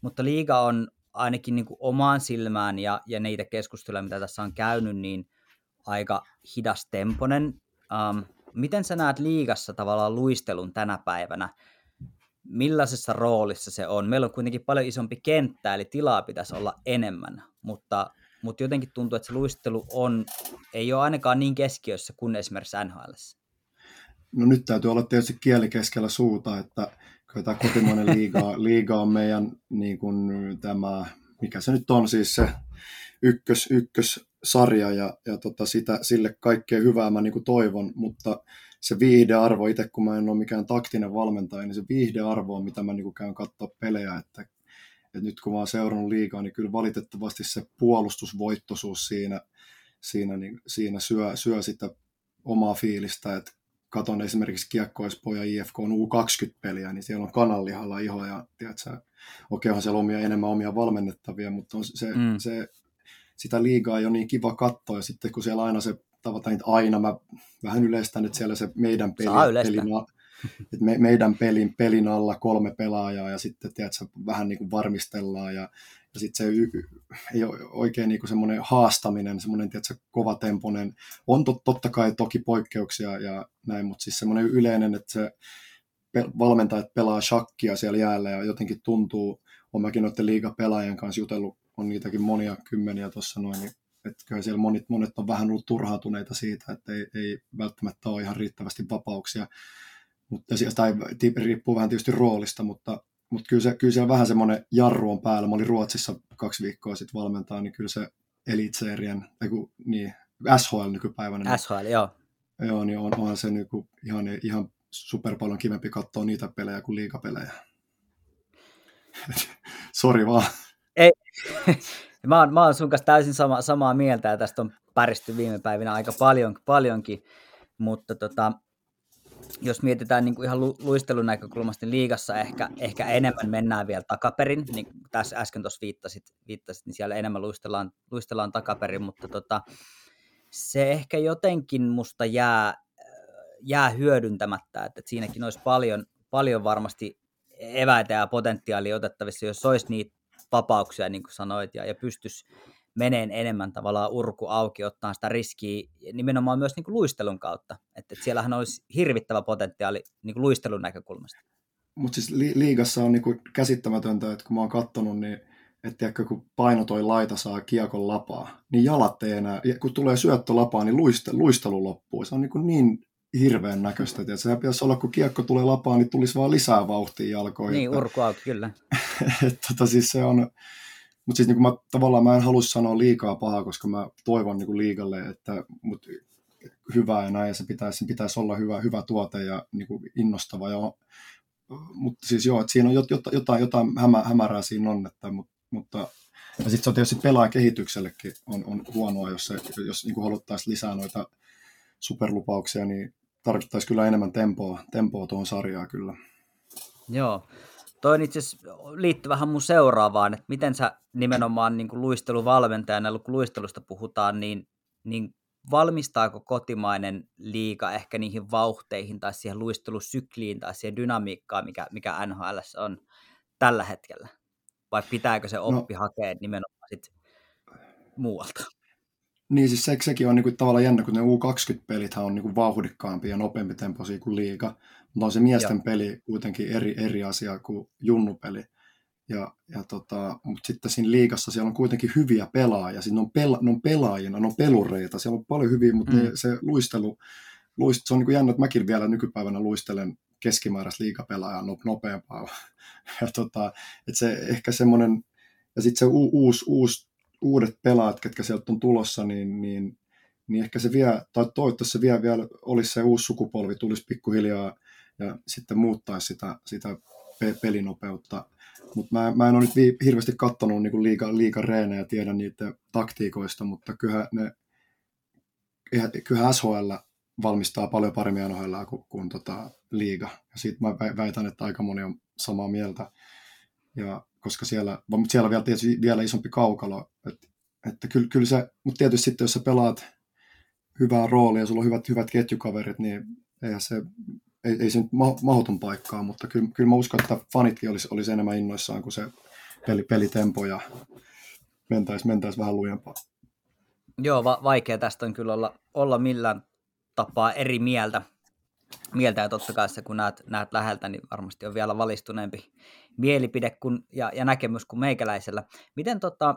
mutta liiga on ainakin niin kuin omaan silmään ja, ja niitä keskusteluja, mitä tässä on käynyt, niin – aika hidas temponen. Um, miten sä näet liigassa tavallaan luistelun tänä päivänä? Millaisessa roolissa se on? Meillä on kuitenkin paljon isompi kenttä, eli tilaa pitäisi olla enemmän, mutta, mutta jotenkin tuntuu, että se luistelu on, ei ole ainakaan niin keskiössä kuin esimerkiksi NHL. No nyt täytyy olla tietysti kieli keskellä suuta, että tämä kotimainen liiga, liiga on meidän niin kuin, tämä, mikä se nyt on siis se ykkös, ykkössarja ja, ja tota sitä, sille kaikkea hyvää mä niin kuin toivon, mutta se viihdearvo, itse kun mä en ole mikään taktinen valmentaja, niin se viihdearvo on, mitä mä niin kuin käyn katsoa pelejä, että, että nyt kun mä oon seurannut liikaa, niin kyllä valitettavasti se puolustusvoittoisuus siinä, siinä, niin, siinä syö, syö sitä omaa fiilistä, että katon esimerkiksi Kiekko ja IFK on U20-peliä, niin siellä on kananlihalla iho ja tiedätkö, okei on siellä omia, enemmän omia valmennettavia, mutta on se, mm. se sitä liigaa ei ole niin kiva katsoa, ja sitten kun siellä aina se tavataan aina, mä vähän yleistän, että siellä se meidän peli, peli, että me, meidän pelin, pelin alla kolme pelaajaa ja sitten tiedätkö, vähän niin kuin varmistellaan ja, ja sitten se y, ei ole oikein niin kuin semmoinen haastaminen, semmoinen tiedätkö, kovatempoinen, on tot, totta kai toki poikkeuksia ja näin, mutta siis semmoinen yleinen, että se valmentajat pelaa shakkia siellä jäällä ja jotenkin tuntuu, on mäkin noiden liigapelaajien kanssa jutellut, on niitäkin monia kymmeniä tuossa noin, niin että kyllä siellä monet, monet on vähän ollut turhautuneita siitä, että ei, ei välttämättä ole ihan riittävästi vapauksia, mutta, tai riippuu vähän tietysti roolista, mutta, mutta kyllä, se, kyllä siellä vähän semmoinen jarru on päällä. Mä olin Ruotsissa kaksi viikkoa sitten valmentaa, niin kyllä se Elitserien, niin, SHL nykypäivänä. SHL, niin, joo. Joo, niin on, onhan se niin kuin ihan, ihan super paljon kivempi katsoa niitä pelejä kuin liikapelejä. Sori vaan. Mä oon, mä oon sun kanssa täysin sama, samaa mieltä ja tästä on päristy viime päivinä aika paljon, paljonkin, mutta tota, jos mietitään niin kuin ihan lu, luistelun näkökulmasta, niin liigassa ehkä, ehkä enemmän mennään vielä takaperin, niin tässä äsken tuossa viittasit, viittasit, niin siellä enemmän luistellaan, luistellaan takaperin, mutta tota, se ehkä jotenkin musta jää, jää hyödyntämättä, että siinäkin olisi paljon, paljon varmasti eväitä ja potentiaalia otettavissa, jos olisi niitä vapauksia, niin kuin sanoit, ja, ja pystyisi meneen enemmän tavallaan urku auki, ottaa sitä riskiä nimenomaan myös niin kuin luistelun kautta. Että, että siellähän olisi hirvittävä potentiaali niin kuin luistelun näkökulmasta. Mutta siis li- liigassa on niin kuin käsittämätöntä, että kun mä oon katsonut, niin että tiedätkö, kun paino toi laita saa kiekon lapaa, niin jalat ei enää, kun tulee syöttö lapaa, niin luiste, luistelu loppuu. Se on niin, niin hirveän näköistä. Että sehän pitäisi olla, kun kiekko tulee lapaan, niin tulisi vaan lisää vauhtia jalkoihin. Niin, auki, kyllä. että, tota, siis se on, mutta siis niin mä, tavallaan mä en halua sanoa liikaa pahaa, koska mä toivon niin liikalle, että mut hyvää ja näin, ja se pitäisi, sen pitäisi olla hyvä, hyvä tuote ja niin kuin innostava. Ja, mutta siis joo, että siinä on jotain, jotain, jotain hämä, hämärää siinä on, että, mutta, mutta ja sitten se on tietysti kehityksellekin on, on huonoa, jos, se, jos niin haluttaisiin lisää noita superlupauksia, niin tarvittaisiin kyllä enemmän tempoa, tempoa tuohon sarjaan kyllä. Joo, Toi itse liittyy vähän mun seuraavaan, että miten sä nimenomaan niin kuin luisteluvalmentajana, kun luistelusta puhutaan, niin, niin valmistaako kotimainen liika ehkä niihin vauhteihin tai siihen luistelusykliin tai siihen dynamiikkaan, mikä, mikä NHL on tällä hetkellä? Vai pitääkö se no. oppi no, hakea nimenomaan sit muualta? Niin, siis se, sekin on niinku tavallaan jännä, kun ne U20-pelit on niinku vauhdikkaampia ja nopeampi tempoisia kuin liiga. Mutta on se miesten Joo. peli kuitenkin eri, eri asia kuin junnupeli. Ja, ja tota, mutta sitten siinä liigassa siellä on kuitenkin hyviä pelaajia. Siinä on, pela, ne on pelaajina, ne on pelureita. Siellä on paljon hyviä, mutta mm. ne, se luistelu, luist, se on niin jännä, että mäkin vielä nykypäivänä luistelen keskimääräistä liigapelaajaa nopeampaa. ja tota, että se ehkä semmoinen, ja sitten se u, uusi, uusi, uudet pelaajat, ketkä sieltä on tulossa, niin, niin, niin ehkä se vie, tai toivottavasti se vie vielä, olisi se uusi sukupolvi, tulisi pikkuhiljaa ja sitten muuttaisi sitä, sitä pelinopeutta. Mutta mä, mä en ole nyt hirveästi katsonut niin liiga, liiga reenejä tiedä niitä taktiikoista, mutta kyllä, ne, kyllä SHL valmistaa paljon paremmin NHL kuin, kuin tota liiga. Ja siitä mä väitän, että aika moni on samaa mieltä. Ja koska siellä, mutta siellä on vielä, tietysti vielä isompi kaukalo. Että, että kyllä, kyllä se, mutta tietysti sitten jos sä pelaat hyvää roolia ja sulla on hyvät, hyvät ketjukaverit, niin eihän se ei, ei se nyt mahdoton paikkaa, mutta kyllä, kyllä mä uskon, että fanitkin olisi, olisi enemmän innoissaan kuin se peli, pelitempo ja mentäisi, mentäisi vähän lujempaa. Joo, va- vaikea tästä on kyllä olla, olla millään tapaa eri mieltä. Mieltä ja totta kai se, kun näet, näet läheltä, niin varmasti on vielä valistuneempi mielipide kun, ja, ja näkemys kuin meikäläisellä. Miten tota,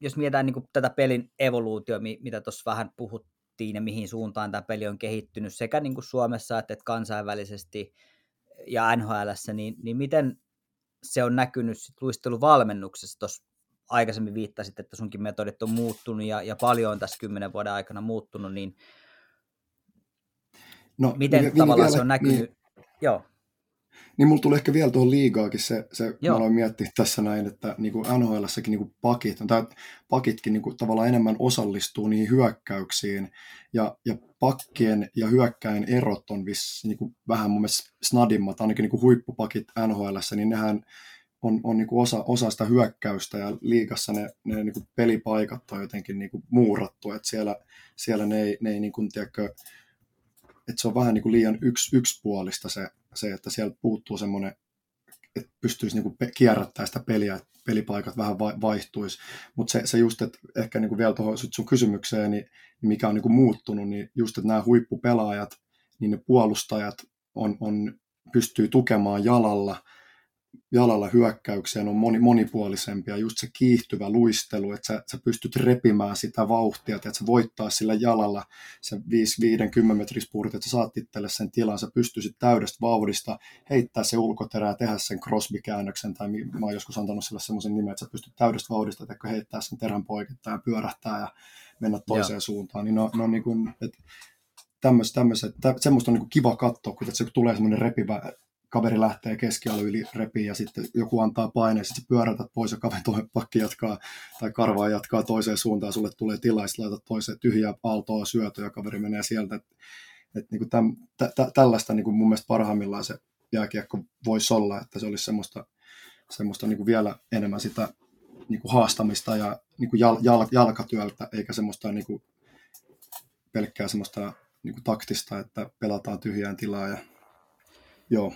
jos mietitään niin tätä pelin evoluutio, mitä tuossa vähän puhut, miettii ja mihin suuntaan tämä peli on kehittynyt sekä niin kuin Suomessa että kansainvälisesti ja NHL, niin, niin miten se on näkynyt sit luisteluvalmennuksessa tuossa aikaisemmin viittasit, että sunkin metodit on muuttunut ja, ja paljon on tässä kymmenen vuoden aikana muuttunut, niin no, miten niin, tavallaan vielä, se on näkynyt? Niin, Joo. Niin mulla tuli ehkä vielä tuohon liigaakin se, se mä aloin miettiä tässä näin, että niin kuin NHLssäkin niin kuin pakit, tai pakitkin niin kuin tavallaan enemmän osallistuu niihin hyökkäyksiin, ja, ja pakkien ja hyökkäin erot on viss, niin kuin vähän mun mielestä snadimmat, ainakin niin kuin huippupakit NHLssä, niin nehän on, on niin kuin osa, osa sitä hyökkäystä, ja liigassa ne, ne niin kuin pelipaikat on jotenkin niin kuin muurattu, että siellä, siellä ne ei, ne ei niin kuin, tiedätkö, että se on vähän niin kuin liian yks, yksipuolista se, se, että sieltä puuttuu semmoinen, että pystyisi niinku kierrättämään sitä peliä, että pelipaikat vähän vaihtuisi. Mutta se, se just, että ehkä niinku vielä tuohon sun kysymykseen, niin, niin mikä on niinku muuttunut, niin just, että nämä huippupelaajat, niin ne puolustajat on, on, pystyy tukemaan jalalla – jalalla hyökkäykseen on moni, monipuolisempia, just se kiihtyvä luistelu, että sä, sä pystyt repimään sitä vauhtia, että sä voittaa sillä jalalla. Se 5-10 metrin että sä saat itselle sen tilan, sä pystyisit täydestä vauhdista heittää se ulkoterää, tehdä sen crossby-käännöksen, tai mä oon joskus antanut sille semmoisen nimen, että sä pystyt täydestä vauhdista että heittää sen terän poikittaa ja pyörähtää ja mennä toiseen Joo. suuntaan, niin no, no niin kuin, että tämmöistä, tämmöistä, semmoista on niin kiva katsoa, kun se tulee semmoinen repivä kaveri lähtee keskialu yli repiin ja sitten joku antaa paineen, sitten pyörätät pois ja kaveri toinen pakki jatkaa tai karvaa jatkaa toiseen suuntaan, sulle tulee tila ja laitat toiseen tyhjää aaltoa syötä ja kaveri menee sieltä. Et, et niin täm, tä, tä, tällaista niin kuin mun mielestä parhaimmillaan se jääkiekko voisi olla, että se olisi semmoista, semmoista niin kuin vielä enemmän sitä niin kuin haastamista ja niin kuin jal, jal, jalkatyöltä, eikä semmoista niin kuin pelkkää semmoista niin kuin taktista, että pelataan tyhjään tilaa ja joo,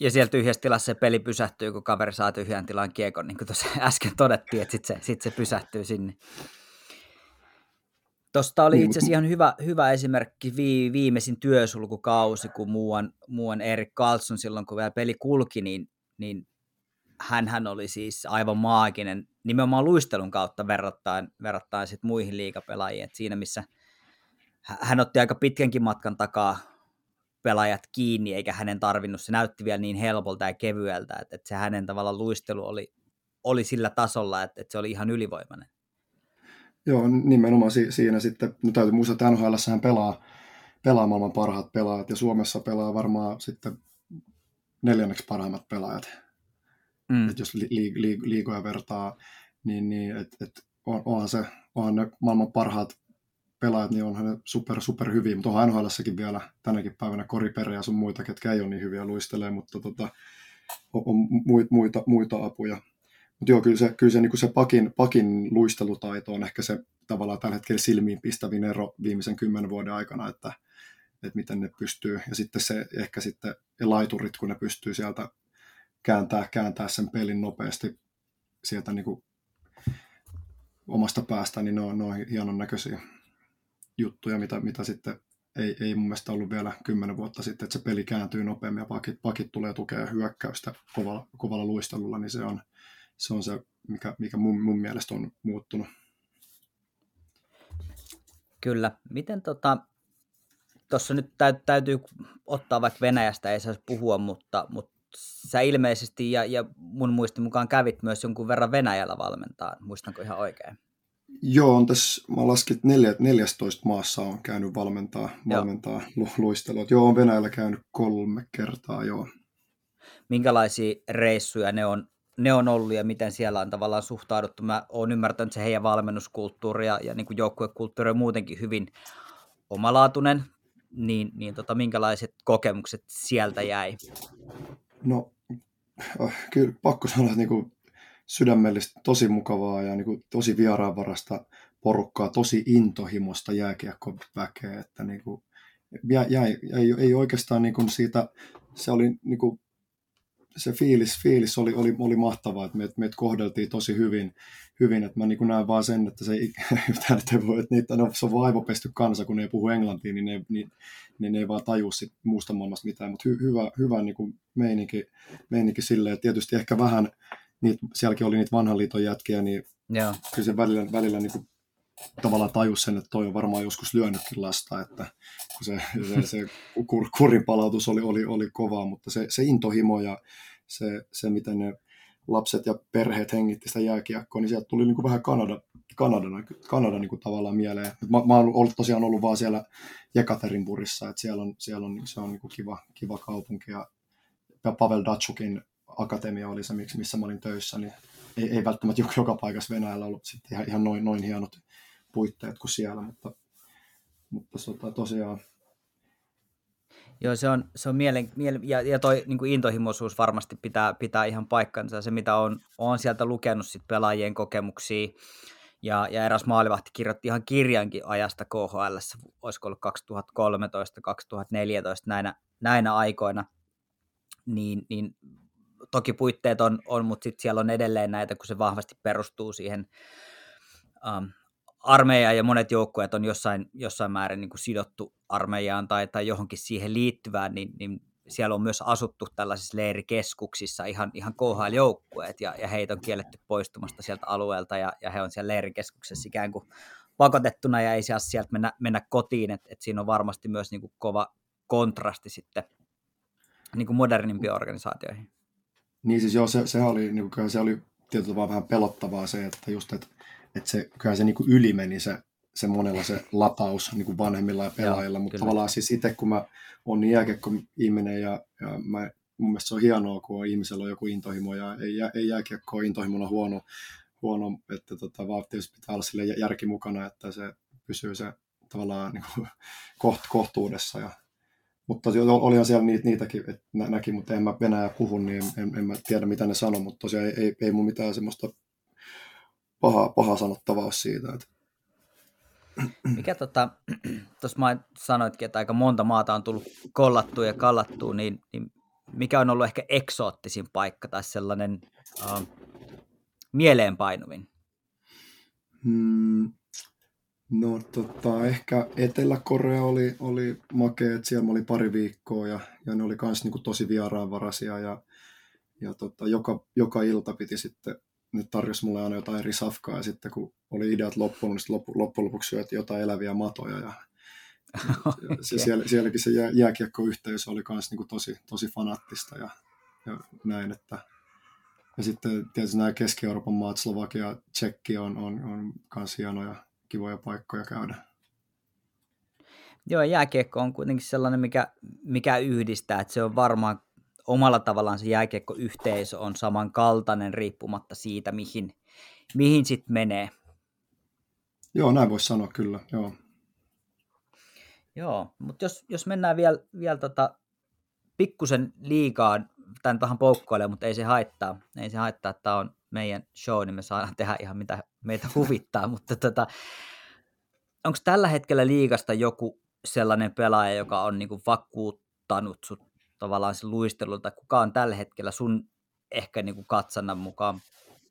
ja siellä tyhjässä tilassa se peli pysähtyy, kun kaveri saa tyhjän tilan kiekon, niin kuin tuossa äsken todettiin, että sitten se, sit se pysähtyy sinne. Tuosta oli itse asiassa ihan hyvä, hyvä esimerkki vi, viimeisin työsulkukausi, kun muuan, muuan Erik Karlsson silloin, kun vielä peli kulki, niin, niin hän oli siis aivan maaginen nimenomaan luistelun kautta verrattain, verrattain sit muihin liikapelaajiin. Et siinä missä hän otti aika pitkänkin matkan takaa pelaajat kiinni, eikä hänen tarvinnut, se näytti vielä niin helpolta ja kevyeltä, että, että se hänen tavallaan luistelu oli, oli sillä tasolla, että, että se oli ihan ylivoimainen. Joo, nimenomaan si- siinä sitten, no täytyy muistaa, että NHL hän pelaa, pelaa maailman parhaat pelaajat, ja Suomessa pelaa varmaan sitten neljänneksi parhaimmat pelaajat. Mm. Et jos li- li- li- liigoja vertaa, niin, niin et, et on, onhan, se, onhan ne maailman parhaat pelaajat, niin onhan ne super, super hyviä, mutta onhan nhl vielä tänäkin päivänä koriperiä ja sun muita, ketkä ei ole niin hyviä luistelee, mutta tota, on, on muita, muita apuja. Mutta joo, kyllä se, kyllä se, niin se pakin, pakin luistelutaito on ehkä se tavallaan tällä hetkellä silmiin pistävin ero viimeisen kymmenen vuoden aikana, että, että miten ne pystyy. Ja sitten se ehkä sitten laiturit, kun ne pystyy sieltä kääntää, kääntää sen pelin nopeasti sieltä niin kuin omasta päästä, niin ne on, ne on hienon näköisiä juttuja, mitä, mitä sitten ei, ei mun mielestä ollut vielä kymmenen vuotta sitten, että se peli kääntyy nopeammin ja pakit, pakit tulee tukea hyökkäystä kovalla, kovalla luistelulla, niin se on se, on se mikä, mikä mun, mun mielestä on muuttunut. Kyllä. Miten tota, tuossa nyt täytyy ottaa vaikka Venäjästä, ei saisi puhua, mutta, mutta sä ilmeisesti ja, ja mun muistin mukaan kävit myös jonkun verran Venäjällä valmentaa, muistanko ihan oikein? Joo, on tässä, mä laskin, että neljä, 14 maassa on käynyt valmentaa, valmentaa lu, luistelua. Joo, on Venäjällä käynyt kolme kertaa, joo. Minkälaisia reissuja ne on, ne on ollut ja miten siellä on tavallaan suhtauduttu? Mä oon ymmärtänyt, että se heidän valmennuskulttuuri ja, ja niin kuin joukkuekulttuuri on muutenkin hyvin omalaatuinen, niin, niin tota, minkälaiset kokemukset sieltä jäi? No, äh, kyllä pakko sanoa, että niin kuin sydämellisesti tosi mukavaa ja niin kuin tosi vieraanvarasta porukkaa, tosi intohimosta jääkiekkoväkeä, että niin kuin, jäi, jäi, ei, ei oikeastaan niin kuin siitä, se oli niin kuin, se fiilis, fiilis oli, oli, oli mahtavaa, että meitä meitä kohdeltiin tosi hyvin, hyvin että mä niin näen vaan sen, että se ei, että voi, että niitä, no, se on vaivopesty kansa, kun ne ei puhu englantia, niin ne, niin, niin ne ei vaan tajua sit muusta maailmasta mitään, mutta hy, hyvä, hyvä niin kuin meininki, meininki silleen, tietysti ehkä vähän niitä, sielläkin oli niitä vanhan liiton jätkiä, niin Joo. kyllä se välillä, välillä niin kuin, tavallaan tajus sen, että toi on varmaan joskus lyönytkin lasta, että kun se, se, se kur, kurin palautus oli, oli, oli kovaa, mutta se, se intohimo ja se, se, miten ne lapset ja perheet hengitti sitä jääkiekkoa, niin sieltä tuli niin kuin vähän Kanada, Kanada, Kanada niin kuin tavallaan mieleen. Mä, mä oon ollut, tosiaan ollut vaan siellä Jekaterinburissa, että siellä on, siellä on, se on niin kuin kiva, kiva kaupunki ja Pavel Datsukin akatemia oli se, missä mä olin töissä, niin ei, ei välttämättä joka paikassa Venäjällä ollut sitten ihan, ihan noin, noin hienot puitteet kuin siellä, mutta, mutta tota, tosiaan. Joo, se on, se on mielen, mielen ja, ja toi niin kuin intohimoisuus varmasti pitää, pitää ihan paikkansa. Se, mitä on, on sieltä lukenut sit pelaajien kokemuksia, ja, ja eräs maalivahti kirjoitti ihan kirjankin ajasta KHL, olisiko ollut 2013-2014 näinä, näinä aikoina – niin, niin toki puitteet on, on mutta sitten siellä on edelleen näitä, kun se vahvasti perustuu siihen um, armeijaan ja monet joukkueet on jossain, jossain määrin niin kuin sidottu armeijaan tai, tai johonkin siihen liittyvään, niin, niin siellä on myös asuttu tällaisissa leirikeskuksissa ihan, ihan KHL-joukkueet ja, ja heitä on kielletty poistumasta sieltä alueelta ja, ja he on siellä leirikeskuksessa ikään kuin pakotettuna ja ei saa sieltä mennä, mennä kotiin, että et siinä on varmasti myös niin kuin kova kontrasti sitten niin kuin modernimpiin organisaatioihin. Niin siis joo, se, se oli, niin kuin, se oli tietyllä tavalla vähän pelottavaa se, että just, että, että se, kyllä se niin kuin yli meni se, se monella se lataus niin kuin vanhemmilla ja pelaajilla, joo, mutta kyllä. tavallaan siis itse kun mä oon niin ihminen ja, ja mä, mun mielestä se on hienoa, kun ihmisellä on joku intohimo ja ei, ei jääkiekko ole intohimona huono, huono että tota, vaan tietysti pitää olla sille järki mukana, että se pysyy se tavallaan niin kuin, koht, kohtuudessa ja mutta olihan siellä niitä, niitäkin, että näki, mutta en mä Venäjä puhu, niin en, en mä tiedä mitä ne sanoo, mutta tosiaan ei, ei, ei mun mitään semmoista pahaa, pahaa sanottavaa siitä. Että... Mikä tota, tuossa sanoitkin, että aika monta maata on tullut kollattua ja kallattua, niin, niin mikä on ollut ehkä eksoottisin paikka tai sellainen uh, mieleenpainuvin? Hmm, No tota, ehkä Etelä-Korea oli, oli makea, että siellä oli pari viikkoa ja, ja ne oli myös niin tosi vieraanvaraisia ja, ja tota, joka, joka ilta piti sitten, ne tarjosi mulle aina jotain eri safkaa ja sitten kun oli ideat loppunut, niin loppu, loppujen lopuksi syötiin jotain eläviä matoja ja okay. se, siellä, sielläkin se jää, jääkiekkoyhteisö oli myös niin tosi, tosi fanaattista ja, ja näin, että ja sitten tietysti nämä Keski-Euroopan maat, Slovakia, Tsekki on, on, on myös hienoja kivoja paikkoja käydä. Joo, jääkiekko on kuitenkin sellainen, mikä, mikä yhdistää, että se on varmaan omalla tavallaan se jääkiekkoyhteisö on samankaltainen riippumatta siitä, mihin, mihin sitten menee. Joo, näin voisi sanoa kyllä, joo. Joo, mutta jos, jos mennään vielä, vielä tota, pikkusen liikaan, tämän vähän poukkoilee, mutta ei se haittaa. Ei se haittaa, että tämä on meidän show, niin me saadaan tehdä ihan mitä meitä huvittaa, mutta tota, onko tällä hetkellä liikasta joku sellainen pelaaja, joka on niinku vakuuttanut sut tavallaan se luistelulta, kuka on tällä hetkellä sun ehkä niinku katsannan mukaan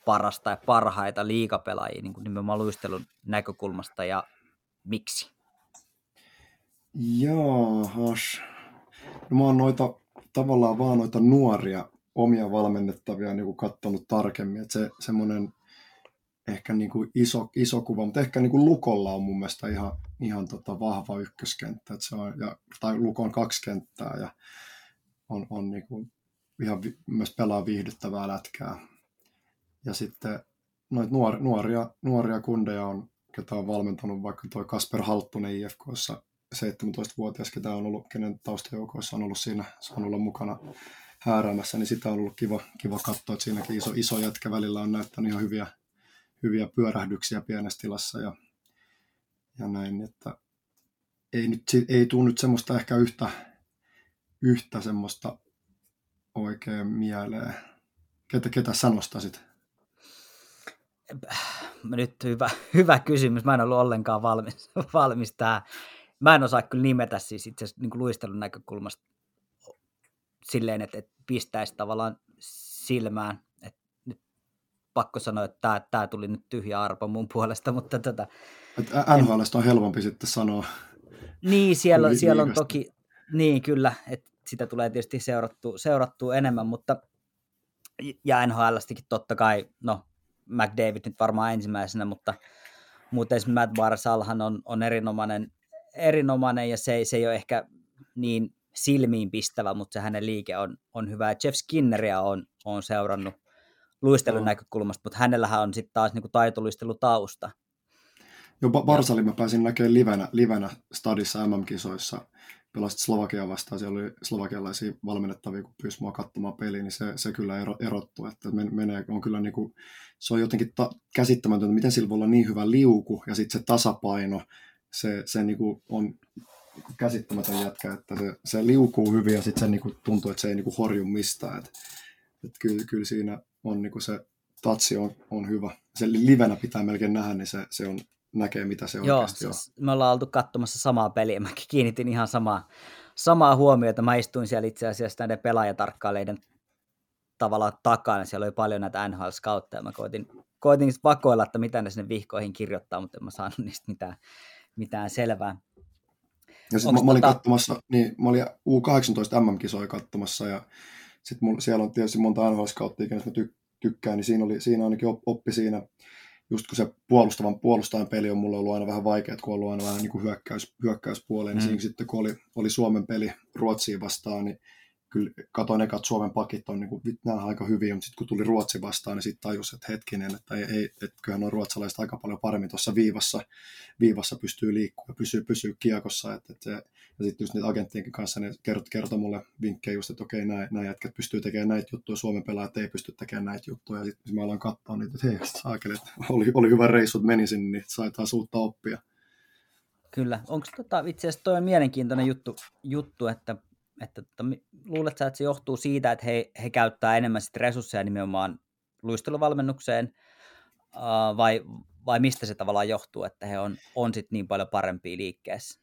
parasta ja parhaita liikapelaajia niin nimenomaan luistelun näkökulmasta ja miksi? Jaahas. No mä oon noita tavallaan vaan noita nuoria omia valmennettavia niin katsonut tarkemmin. Että se semmoinen ehkä niin kuin iso, iso kuva, mutta ehkä niin kuin Lukolla on mun mielestä ihan, ihan tota vahva ykköskenttä, että se on, ja, tai Lukon kaksi kenttää ja on, on niin kuin ihan vi, myös pelaa viihdyttävää lätkää. Ja sitten noita nuor, nuoria, nuoria kundeja on, ketä on valmentanut vaikka tuo Kasper Halttunen IFKssa 17-vuotias, ketä on ollut, kenen taustajoukoissa on ollut siinä, on olla mukana hääräämässä, niin sitä on ollut kiva, kiva katsoa, että siinäkin iso, iso jätkä välillä on näyttänyt ihan hyviä, hyviä pyörähdyksiä pienessä tilassa ja, ja näin, että ei, nyt, ei tule nyt semmoista ehkä yhtä, yhtä semmoista oikein mieleen. Ketä, ketä sä nostasit? Nyt hyvä, hyvä kysymys. Mä en ollut ollenkaan valmis, valmis tähän. Mä en osaa kyllä nimetä siis itse asiassa niin luistelun näkökulmasta silleen, että, että pistäisi tavallaan silmään. Että nyt pakko sanoa, että tämä, tämä tuli nyt tyhjä arpa mun puolesta, mutta tätä... Että NHLista on helpompi sitten sanoa. Niin, siellä, siellä on toki, niin kyllä, että sitä tulee tietysti seurattua, seurattua enemmän, mutta ja NHLstäkin totta kai, no McDavid nyt varmaan ensimmäisenä, mutta esimerkiksi Matt Barsalhan on, on erinomainen, erinomainen ja se, se ei ole ehkä niin silmiin pistävä, mutta se hänen liike on, on hyvä. Jeff Skinneria on, on seurannut luistelun no. näkökulmasta, mutta hänellähän on sitten taas niinku taitoluistelutausta. Joo, Barsalin mä pääsin näkemään livenä, livenä stadissa MM-kisoissa. Pelasit Slovakia vastaan, siellä oli slovakialaisia valmennettavia, kun pyysi mua katsomaan peliä, niin se, se kyllä ero, erottuu. Että menee, on kyllä niinku, se on jotenkin ta- käsittämätöntä, miten sillä voi olla niin hyvä liuku ja sitten se tasapaino, se, se niinku on käsittämätön jätkä, että se, se liukuu hyvin ja sitten se niinku tuntuu, että se ei niinku horju mistään. Et, et kyllä, kyllä siinä on niinku se tatsi on, on hyvä. Se livenä pitää melkein nähdä, niin se, se on, näkee, mitä se Joo, siis on. Me ollaan oltu katsomassa samaa peliä. Mäkin kiinnitin ihan samaa, samaa huomiota. Mä istuin siellä itse asiassa näiden pelaajatarkkailijoiden tavallaan takana. Siellä oli paljon näitä NHL scoutteja. Mä koitin, koitin vakoilla, että mitä ne sinne vihkoihin kirjoittaa, mutta en mä saanut niistä mitään, mitään selvää. Ja sitten mä, mä, olin tota... katsomassa, niin mä olin U18 MM-kisoja katsomassa ja sitten siellä on tietysti monta nhl scouttia jos mä ty, tykkään, niin siinä, oli, siinä ainakin oppi siinä, just kun se puolustavan puolustajan peli on mulle ollut aina vähän vaikea, kun on ollut aina vähän niin kuin hyökkäys, hyökkäyspuoleen, niin mm. niin siinä sitten kun oli, oli Suomen peli Ruotsiin vastaan, niin kyllä katoin eka, että Suomen pakit on niin kuin, nämä aika hyviä, mutta sitten kun tuli Ruotsi vastaan, niin sitten tajus, että hetkinen, että ei, ei, että kyllähän on ruotsalaiset aika paljon paremmin tuossa viivassa, viivassa pystyy liikkumaan, pysyy, pysyy kiekossa, että, että ja sitten just niitä agenttienkin kanssa ne kertoi, kertoi mulle vinkkejä just, että okei, nämä, nämä jätkät pystyy tekemään näitä juttuja, Suomen pelaajat ei pysty tekemään näitä juttuja, ja sitten mä aloin katsoa niitä, että hei, saakeli, että oli, oli hyvä reissu, että meni sinne, niin sai taas uutta oppia. Kyllä. Onko tota, itse asiassa toi mielenkiintoinen juttu, juttu että että, että luuletko että se johtuu siitä, että he, he käyttää enemmän sit resursseja nimenomaan luisteluvalmennukseen, uh, vai, vai mistä se tavallaan johtuu, että he on, on sit niin paljon parempia liikkeessä?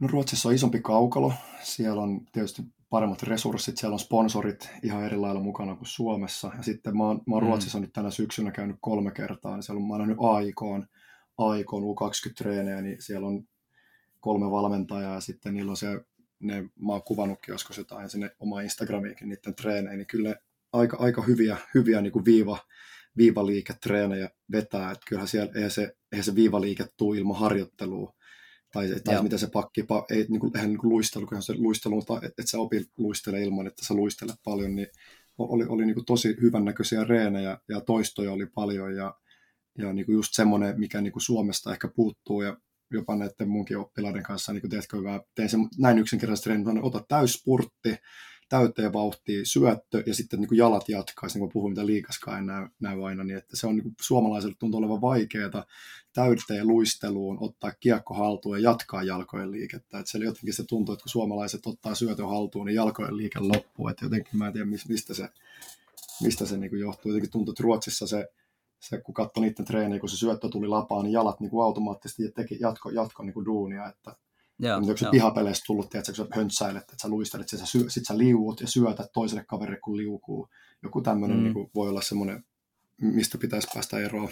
No Ruotsissa on isompi kaukalo, siellä on tietysti paremmat resurssit, siellä on sponsorit ihan eri lailla mukana kuin Suomessa. Ja sitten mä oon, mä oon mm. Ruotsissa nyt tänä syksynä käynyt kolme kertaa, niin siellä on, mä oon nähnyt AIKon, AIKon U20-treenejä, niin siellä on kolme valmentajaa ja sitten niillä on se ne, mä oon kuvannutkin joskus jotain sinne oma Instagramiinkin niiden treenejä, niin kyllä aika, aika hyviä, hyviä niin kuin viiva, viivaliiketreenejä vetää, että kyllähän siellä eihän se, eihän se viivaliike tuu ilman harjoittelua, tai, tai miten se pakki, pa, ei niin kuin, eihän niin kuin luistelu, kun se luistelu, että, että sä opit luistele ilman, että sä luistelet paljon, niin oli, oli niin kuin tosi hyvännäköisiä reenejä ja toistoja oli paljon ja, ja niin kuin just semmoinen, mikä niin kuin Suomesta ehkä puuttuu ja jopa näiden munkin oppilaiden kanssa, niin kuin teetkö hyvää, tein sen näin yksinkertaisesti treenin, ota täyspurtti, täyteen vauhtia, syöttö ja sitten niin kuin jalat jatkaisi, niin kuin puhuin, mitä liikaskaan en näy, näy aina, niin että se on niin kuin suomalaiselle tuntuu olevan vaikeaa täyteen luisteluun ottaa kiekko haltuun ja jatkaa jalkojen liikettä. Että siellä jotenkin se tuntuu, että kun suomalaiset ottaa syötön haltuun, niin jalkojen liike loppuu. Että jotenkin mä en tiedä, mistä se, mistä se niin kuin johtuu. Jotenkin tuntuu, että Ruotsissa se se, kun katsoi niiden treeniä, kun se syöttö tuli lapaan, niin jalat niin kuin automaattisesti teki jatko, jatko niin kuin duunia, että Joo, onko se pihapeleissä tullut, tiedätkö, kun sä höntsäilet, että sä luistelet, sit sä, syö, sit sä liuut ja syötät toiselle kaverille, kun liukuu. Joku tämmöinen mm. niin kuin, voi olla semmoinen, mistä pitäisi päästä eroon.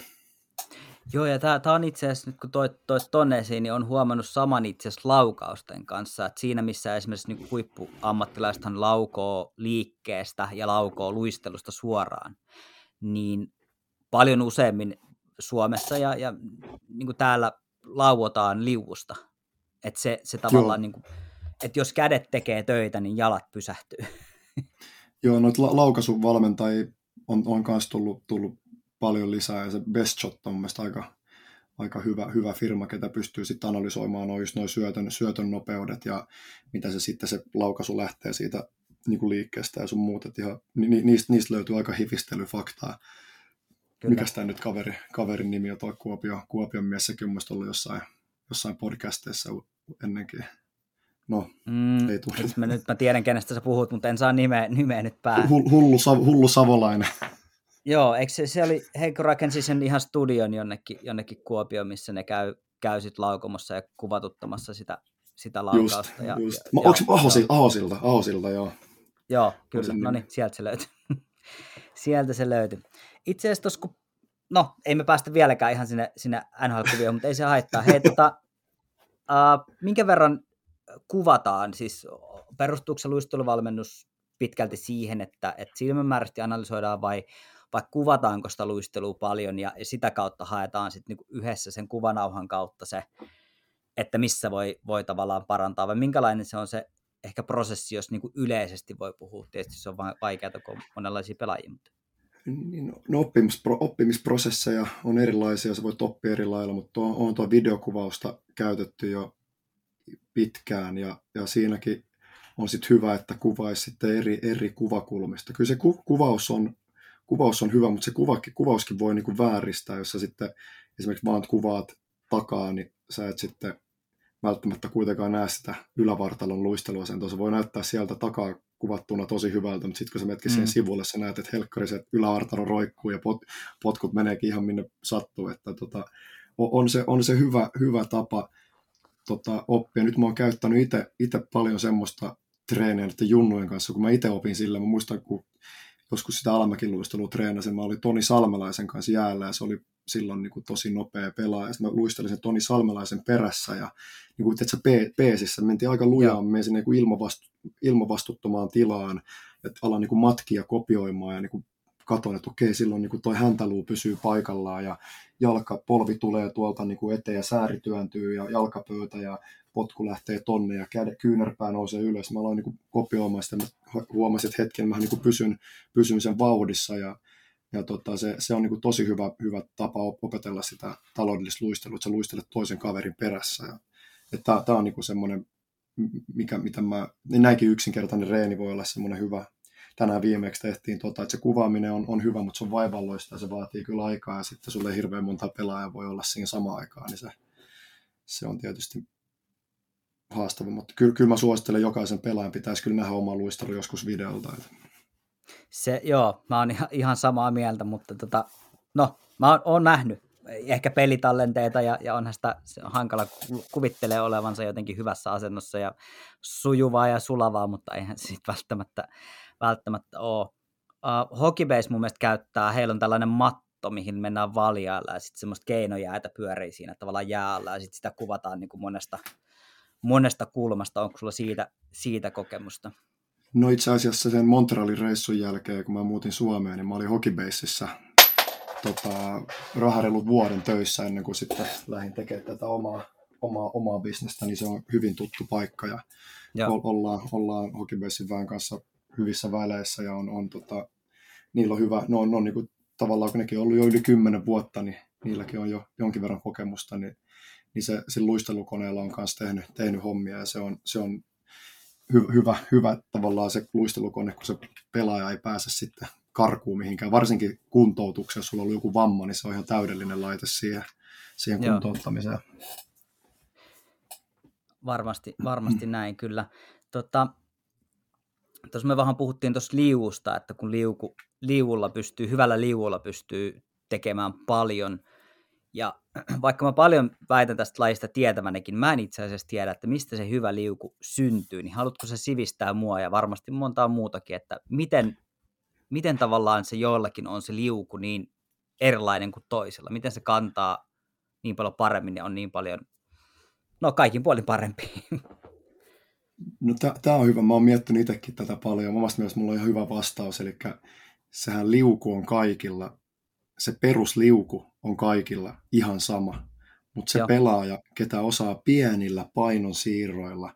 Joo, ja tämä on itse asiassa, nyt kun toit, toit tonne esiin, niin on huomannut saman itse asiassa laukausten kanssa, että siinä missä esimerkiksi niin huippuammattilaisethan laukoo liikkeestä ja laukoo luistelusta suoraan, niin paljon useammin Suomessa ja, ja niin kuin täällä lauotaan liuvusta. Että se, se tavallaan, niin kuin, että jos kädet tekee töitä, niin jalat pysähtyy. Joo, noita la- laukaisuvalmentajia on, on myös tullut, tullut paljon lisää, ja se Best Shot on mielestäni aika, aika hyvä, hyvä firma, ketä pystyy sitten analysoimaan noin noi syötön, syötön nopeudet ja mitä se sitten se laukaisu lähtee siitä niin kuin liikkeestä ja sun muut, ihan, ni, niistä, niistä löytyy aika hifistelyfaktaa. Kyllä. Mikäs tämä nyt kaveri, kaverin nimi on tuo Kuopio, Kuopion mies, sekin on ollut jossain, jossain podcasteissa ennenkin. No, mm, ei tule. Mä, nyt mä tiedän, kenestä sä puhut, mutta en saa nimeä, nimeä nyt päähän. Hullu, hullu savolainen. Joo, eikö se, se oli, Heikko rakensi sen ihan studion jonnekin, jonnekin Kuopioon, missä ne käy, käy sit laukomassa ja kuvatuttamassa sitä, sitä laukausta. Just, ja, just. Ja, Onko se Ahosilta, Ahosilta, Ahosilta, joo. Joo, kyllä, no niin, sieltä se löytyi. sieltä se löytyi itse asiassa tuossa, kun, no ei me päästä vieläkään ihan sinne, sinne NHL-kuvioon, mutta ei se haittaa. Hei, tota, uh, minkä verran kuvataan, siis perustuuko se luisteluvalmennus pitkälti siihen, että, että silmämääräisesti analysoidaan vai, vai kuvataanko sitä luistelua paljon ja, ja sitä kautta haetaan sitten niinku yhdessä sen kuvanauhan kautta se, että missä voi, voi tavallaan parantaa vai minkälainen se on se ehkä prosessi, jos niinku yleisesti voi puhua. Tietysti se on vaikeaa, kun on monenlaisia pelaajia. Mutta niin, oppimispro, oppimisprosesseja on erilaisia, sä voit oppia eri lailla, mutta tuo, on tuo videokuvausta käytetty jo pitkään ja, ja siinäkin on sitten hyvä, että kuvaisi sitten eri, eri kuvakulmista. Kyllä se ku, kuvaus, on, kuvaus on hyvä, mutta se kuva, kuvauskin voi niinku vääristää, jos sä sitten esimerkiksi vaan kuvaat takaa, niin sä et sitten välttämättä kuitenkaan näe sitä ylävartalon luisteluasentoa. Se voi näyttää sieltä takaa kuvattuna tosi hyvältä, mutta sitten kun sä metkin mm. sivulle, sä näet, että helkkariset yläartaro roikkuu ja pot, potkut meneekin ihan minne sattuu, että tota, on, se, on se hyvä, hyvä tapa tota, oppia. Nyt mä oon käyttänyt itse paljon semmoista treeniä näiden junnujen kanssa, kun mä itse opin sillä. Mä muistan, kun joskus sitä alamäkiluistelua treenasin, mä olin Toni Salmelaisen kanssa jäällä ja se oli silloin niin kuin tosi nopea pelaaja. Sitten mä luistelin sen Toni Salmelaisen perässä ja niin kuin, että peesissä. Mentiin aika lujaa, mä menin niin kuin ilmavastu, ilmavastuttomaan tilaan, että alan niin kuin matkia kopioimaan ja niin kuin katon, että okei, silloin niin toi häntäluu pysyy paikallaan ja jalkapolvi tulee tuolta niin kuin eteen ja sääri työntyy ja jalkapöytä ja potku lähtee tonne ja käde, kyynärpää nousee ylös. Mä aloin niin kopioimaan sitä, mä huomasin, että hetken mä niin pysyn, pysyn sen vauhdissa ja, ja tota, se, se, on niin tosi hyvä, hyvä tapa opetella sitä taloudellista luistelua, että sä luistelet toisen kaverin perässä. Ja, että tämä on niin semmoinen, mikä, mitä mä, niin näinkin yksinkertainen reeni voi olla semmoinen hyvä, tänään viimeksi tehtiin, tota, että se kuvaaminen on, on hyvä, mutta se on vaivalloista ja se vaatii kyllä aikaa ja sitten sulle hirveän monta pelaajaa voi olla siinä samaan aikaan, niin se, se on tietysti haastava, mutta kyllä, kyllä mä suosittelen jokaisen pelaajan pitäisi kyllä nähdä oma luistelu joskus videolta. Se, joo, mä oon ihan, ihan samaa mieltä, mutta tota, no, mä oon, oon nähnyt ehkä pelitallenteita ja, ja onhan sitä se on hankala kuvittelee olevansa jotenkin hyvässä asennossa ja sujuvaa ja sulavaa, mutta eihän se sitten välttämättä välttämättä ole. Uh, Hokibase mun mielestä käyttää, heillä on tällainen matto, mihin mennään valjailla ja sitten semmoista keinojäätä pyörii siinä tavallaan jäällä ja sitten sitä kuvataan niin kuin monesta, monesta kulmasta. Onko sulla siitä, siitä kokemusta? No itse asiassa sen Montrealin reissun jälkeen, kun mä muutin Suomeen, niin mä olin Hokibaseissa tota, rahareilut vuoden töissä ennen kuin sitten lähdin tekemään tätä omaa, omaa, omaa bisnestä, niin se on hyvin tuttu paikka ja ja. ollaan, ollaan Hokibasein vähän kanssa hyvissä väleissä ja on, on tota, niillä on hyvä, ne on, on niin kuin, tavallaan kun nekin on ollut jo yli kymmenen vuotta, niin niilläkin on jo jonkin verran kokemusta, niin, niin se, se luistelukoneella on myös tehnyt, tehnyt hommia ja se on, se on hy, hyvä, hyvä tavallaan se luistelukone, kun se pelaaja ei pääse sitten karkuun mihinkään, varsinkin kuntoutuksessa, jos sulla on ollut joku vamma, niin se on ihan täydellinen laite siihen, siihen kuntouttamiseen. Varmasti, varmasti mm. näin kyllä. Tota, Tuossa me vähän puhuttiin tuossa liuusta, että kun liuku, liuulla pystyy, hyvällä liuulla pystyy tekemään paljon, ja vaikka mä paljon väitän tästä lajista tietämänekin, mä en itse asiassa tiedä, että mistä se hyvä liuku syntyy, niin haluatko se sivistää mua ja varmasti montaa muutakin, että miten, miten tavallaan se joillakin on se liuku niin erilainen kuin toisella, miten se kantaa niin paljon paremmin ja on niin paljon, no kaikin puolin parempi. No tämä on hyvä. Mä oon miettinyt itsekin tätä paljon. Omasta mielestä mulla on ihan hyvä vastaus. Eli sehän liuku on kaikilla. Se perusliuku on kaikilla ihan sama. Mutta se Joo. pelaaja, ketä osaa pienillä painonsiirroilla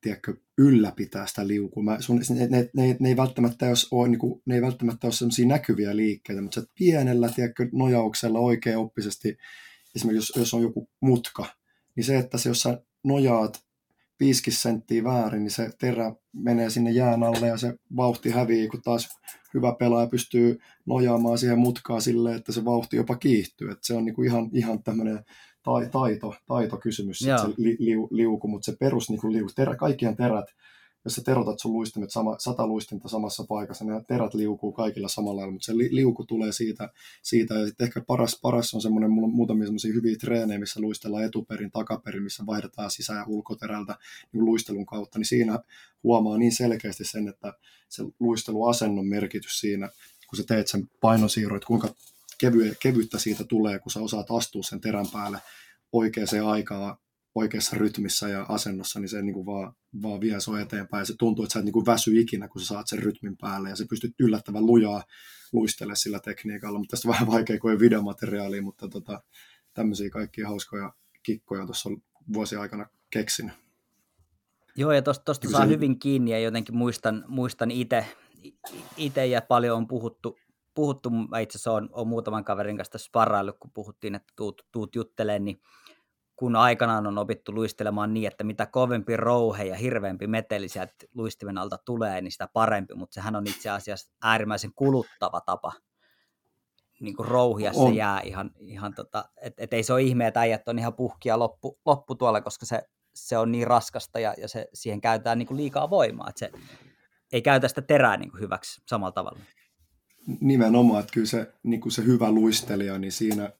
tiedätkö, ylläpitää sitä liukua. Mä, sun, ne, ne, ne, ne, ei välttämättä ole, niin kuin, ne ei välttämättä ole sellaisia näkyviä liikkeitä, mutta pienellä tiedätkö, nojauksella oikein oppisesti, esimerkiksi jos, jos on joku mutka, niin se, että se, jos sä nojaat 5 senttiä väärin, niin se terä menee sinne jään alle ja se vauhti hävii, kun taas hyvä pelaaja pystyy nojaamaan siihen mutkaan silleen, että se vauhti jopa kiihtyy. Et se on niinku ihan, ihan tämmöinen taito, taitokysymys, se li, liu, liuku, mutta se perus niinku liuku, terä, kaikkien terät jos sä terotat sun luistimet sama, sata luistinta samassa paikassa, ne terät liukuu kaikilla samalla lailla, mutta se li, liuku tulee siitä, siitä. Ja sitten ehkä paras, paras on semmoinen, mulla on muutamia semmoisia hyviä treenejä, missä luistellaan etuperin, takaperin, missä vaihdetaan sisä- ja ulkoterältä niin luistelun kautta, niin siinä huomaa niin selkeästi sen, että se luisteluasennon merkitys siinä, kun sä teet sen painosiirron, että kuinka kevy, kevyttä siitä tulee, kun sä osaat astua sen terän päälle oikeaan aikaan oikeassa rytmissä ja asennossa, niin se niin kuin vaan, vaan vie sua eteenpäin. Se tuntuu, että sä et niin kuin väsy ikinä, kun sä saat sen rytmin päälle ja se pystyt yllättävän lujaa luistele sillä tekniikalla. Mutta tästä on vähän vaikea, kuin videomateriaalia, mutta tota, tämmöisiä kaikkia hauskoja kikkoja tuossa vuosi aikana keksin. Joo, ja tuosta saa se... hyvin kiinni ja jotenkin muistan, muistan itse ja paljon on puhuttu, puhuttu mä itse asiassa olen, olen muutaman kaverin kanssa sparraillut, kun puhuttiin, että tuut, tuut juttelemaan, niin kun aikanaan on opittu luistelemaan niin, että mitä kovempi rouhe ja hirveämpi meteli sieltä luistimen alta tulee, niin sitä parempi, mutta sehän on itse asiassa äärimmäisen kuluttava tapa niin kuin rouhia on. se jää ihan, ihan tota, että et ei se ole ihme, että äijät on ihan puhkia loppu, loppu tuolla, koska se, se on niin raskasta ja, ja se, siihen käytetään niin kuin liikaa voimaa, että se ei käytä sitä terää niin kuin hyväksi samalla tavalla. Nimenomaan, että kyllä se, niin kuin se hyvä luistelija, niin siinä,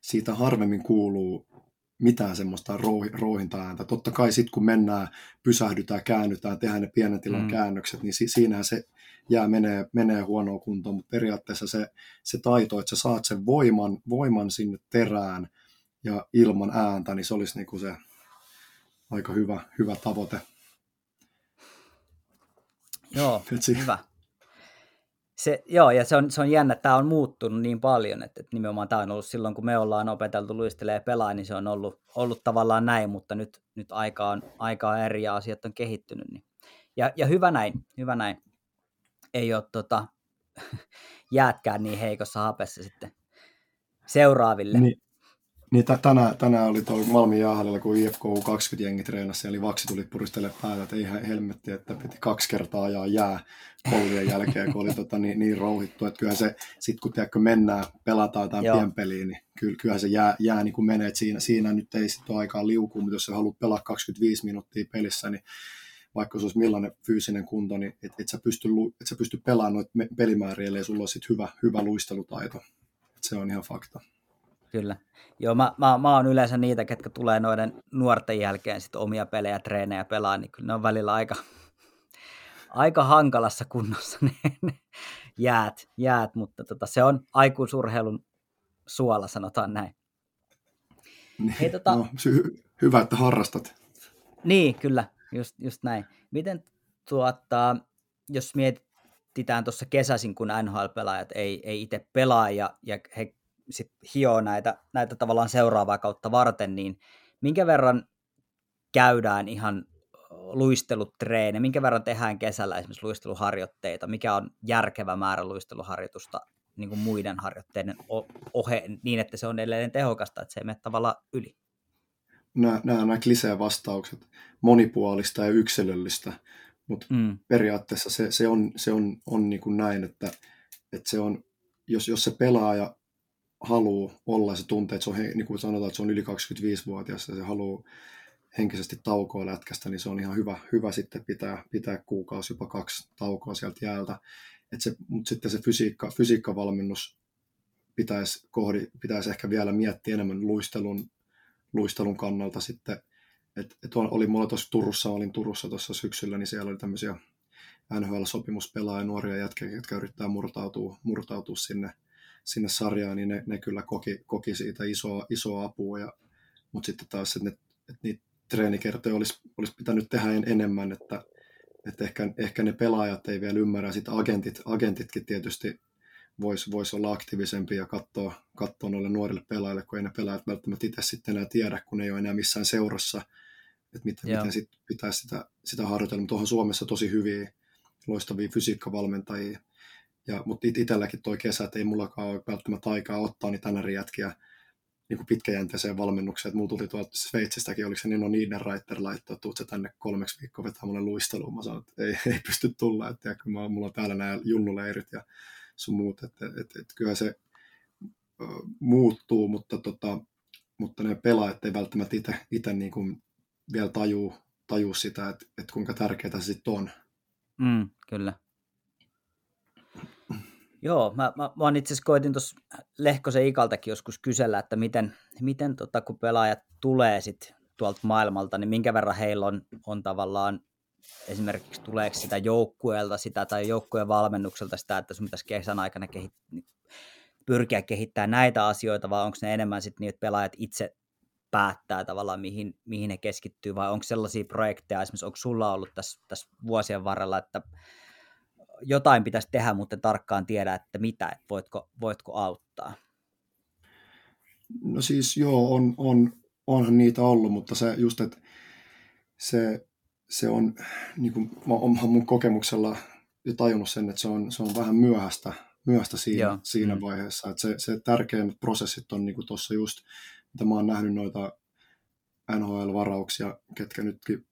siitä harvemmin kuuluu mitään semmoista rouhinta-ääntä. Totta kai sitten kun mennään, pysähdytään, käännytään, tehdään ne pienen tilan mm. käännökset, niin si- siinähän se jää menee, menee huonoon kuntoon, mutta periaatteessa se, se taito, että sä saat sen voiman, voiman sinne terään ja ilman ääntä, niin se olisi niinku se aika hyvä, hyvä tavoite. Joo, hyvä. Se, joo, ja se on, se on jännä, että tämä on muuttunut niin paljon, että, että nimenomaan tämä on ollut silloin, kun me ollaan opeteltu luistelee ja pelaa, niin se on ollut, ollut tavallaan näin, mutta nyt, nyt aika, on, aika on eri ja asiat on kehittynyt. Niin. Ja, ja hyvä näin, hyvä näin. Ei ole tota, jäätkään niin heikossa hapessa sitten seuraaville. Niin, niin t- tänään, tänään oli tuolla Malmin jäähallilla, kun IFK 20 jengi treenasi, eli vaksi tuli puristelle päätä, että ihan helmetti, että piti kaksi kertaa ajaa jää koulujen jälkeen, kun oli tota, niin, niin rouhittu, että kyllähän se, sit kun tiedätkö, mennään, pelataan jotain pienpeliä, niin kyllä, kyllähän se jää, jää niin kuin menee, että siinä, siinä nyt ei sitten ole aikaa liukua, mutta jos sä haluat pelaa 25 minuuttia pelissä, niin vaikka se olisi millainen fyysinen kunto, niin et, et sä pysty, et sä pysty pelaamaan noita pelimääriä, ellei sulla ole sit hyvä, hyvä luistelutaito. Et se on ihan fakta. Kyllä. Joo, mä, mä, mä oon yleensä niitä, ketkä tulee noiden nuorten jälkeen sit omia pelejä, treenejä pelaa, niin kyllä ne on välillä aika, aika hankalassa kunnossa ne, ne jäät, jäät, mutta tota, se on aikuisurheilun suola, sanotaan näin. Niin, Hei, tota... no, hy- hyvä, että harrastat. Niin, kyllä, just, just näin. Miten tuota, jos mietitään tuossa kesäisin, kun NHL-pelaajat ei, ei itse pelaa ja, ja he sit hioo näitä, näitä tavallaan seuraavaa kautta varten, niin minkä verran käydään ihan luistelutreene, minkä verran tehdään kesällä esimerkiksi luisteluharjoitteita, mikä on järkevä määrä luisteluharjoitusta niin kuin muiden harjoitteiden ohe, niin että se on edelleen tehokasta, että se ei mene tavallaan yli. Nämä, nämä, nämä klisee vastaukset, monipuolista ja yksilöllistä, mutta mm. periaatteessa se, se on, se on, on niin kuin näin, että, että se on, jos, jos se pelaaja haluaa olla, se tuntee, että se on, niin kuin sanotaan, että se on yli 25-vuotias ja se haluaa henkisesti taukoa lätkästä, niin se on ihan hyvä, hyvä sitten pitää, pitää kuukausi, jopa kaksi taukoa sieltä jäältä. Et se, mutta sitten se fysiikka, fysiikkavalmennus pitäisi, kohdi, pitäisi ehkä vielä miettiä enemmän luistelun, luistelun kannalta sitten. Et, et oli mulla tuossa Turussa, olin Turussa tuossa syksyllä, niin siellä oli tämmöisiä NHL-sopimuspelaajia, nuoria jätkiä, jotka yrittää murtautua, murtautua sinne – sinne sarjaan, niin ne, ne kyllä koki, koki siitä isoa, isoa apua. Ja, mutta sitten taas, että, ne, että niitä treenikertoja olisi, olisi pitänyt tehdä enemmän, että, että ehkä, ehkä ne pelaajat ei vielä ymmärrä, sitten agentit, agentitkin tietysti voisi vois olla aktiivisempia ja katsoa, katsoa noille nuorille pelaajille, kun ei ne pelaajat välttämättä itse sitten enää tiedä, kun ei ole enää missään seurassa, että miten, miten sit pitäisi sitä, sitä harjoitella. Mutta onhan Suomessa tosi hyviä, loistavia fysiikkavalmentajia, ja, mutta itselläkin toi kesä, että ei mullakaan ole välttämättä aikaa ottaa niitä NR-jätkiä niin kuin pitkäjänteiseen valmennukseen. Että mulla tuli tuolta Sveitsistäkin, oliko se Nino Niederreiter laittaa, että tuut se tänne kolmeksi viikkoa vetää mulle luisteluun. Mä sanoin, että ei, ei pysty tulla, että kun mä, mulla on täällä nämä junnuleirit ja sun muut, että, että, että, että kyllä se ö, muuttuu, mutta, tota, mutta ne pelaajat ei välttämättä itse niin vielä tajuu, tajuu sitä, että, että kuinka tärkeää se sitten on. Mm, kyllä. Joo, mä, mä, mä itse asiassa koitin tuossa Lehkosen Ikaltakin joskus kysellä, että miten, miten tota, kun pelaajat tulee sit tuolta maailmalta, niin minkä verran heillä on, on tavallaan esimerkiksi tuleeko sitä joukkueelta sitä tai joukkueen valmennukselta sitä, että sun pitäisi kesän aikana kehit, pyrkiä kehittämään näitä asioita, vai onko ne enemmän sitten niin, että pelaajat itse päättää tavallaan, mihin, mihin he keskittyy, vai onko sellaisia projekteja, esimerkiksi onko sulla ollut tässä, tässä vuosien varrella, että jotain pitäisi tehdä, mutta tarkkaan tiedä, että mitä, että voitko, voitko auttaa? No siis joo, on, on, onhan niitä ollut, mutta se just, että se, se on, niin kuin, mä oon mun kokemuksella jo tajunnut sen, että se on, se on vähän myöhäistä, myöhäistä siinä, siinä mm. vaiheessa. Että se, se tärkeimmät prosessit on niin tuossa just, mitä mä oon nähnyt noita NHL-varauksia, ketkä nytkin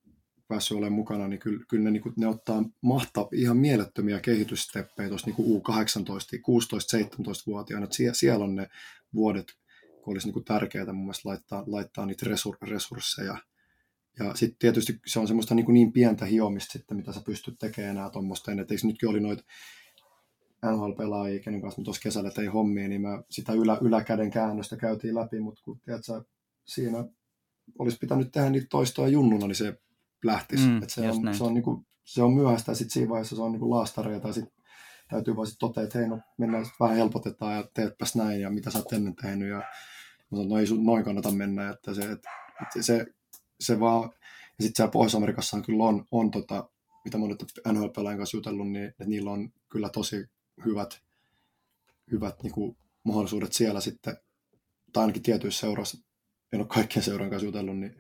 päässyt olemaan mukana, niin kyllä, kyllä ne, niin kuin, ne ottaa mahtaa ihan mielettömiä kehityssteppejä tuossa niin U18, 16-17-vuotiaana. Sie, siellä on ne vuodet, kun olisi niin kuin tärkeää mun mielestä laittaa, laittaa niitä resur, resursseja. Ja sitten tietysti se on semmoista niin, kuin niin pientä hiomista sitten, mitä sä pystyt tekemään enää tuommoista. Että nytkin oli noita NHL-pelaajia, kenen kanssa tuossa kesällä tein hommia, niin mä sitä ylä, yläkäden käännöstä käytiin läpi, mutta kun tiedät, sä, siinä olisi pitänyt tehdä niitä toistoja junnuna, niin se lähtisi. Mm, se, on, se, on niinku, se on myöhäistä ja sitten siinä vaiheessa se on niinku laastareja tai sitten täytyy vaan sitten totea, että hei no mennään sit vähän helpotetaan ja teetpäs näin ja mitä sä oot ennen tehnyt ja mä sanon, no ei sun noin kannata mennä, että se, että, että se, se vaan, ja sitten siellä Pohjois-Amerikassa kyllä on, on tota, mitä mä nyt NHL-pelaajien kanssa jutellut, niin että niillä on kyllä tosi hyvät, hyvät niin kuin, mahdollisuudet siellä sitten, tai ainakin tietyissä seuroissa, en ole kaikkien seuran kanssa jutellut, niin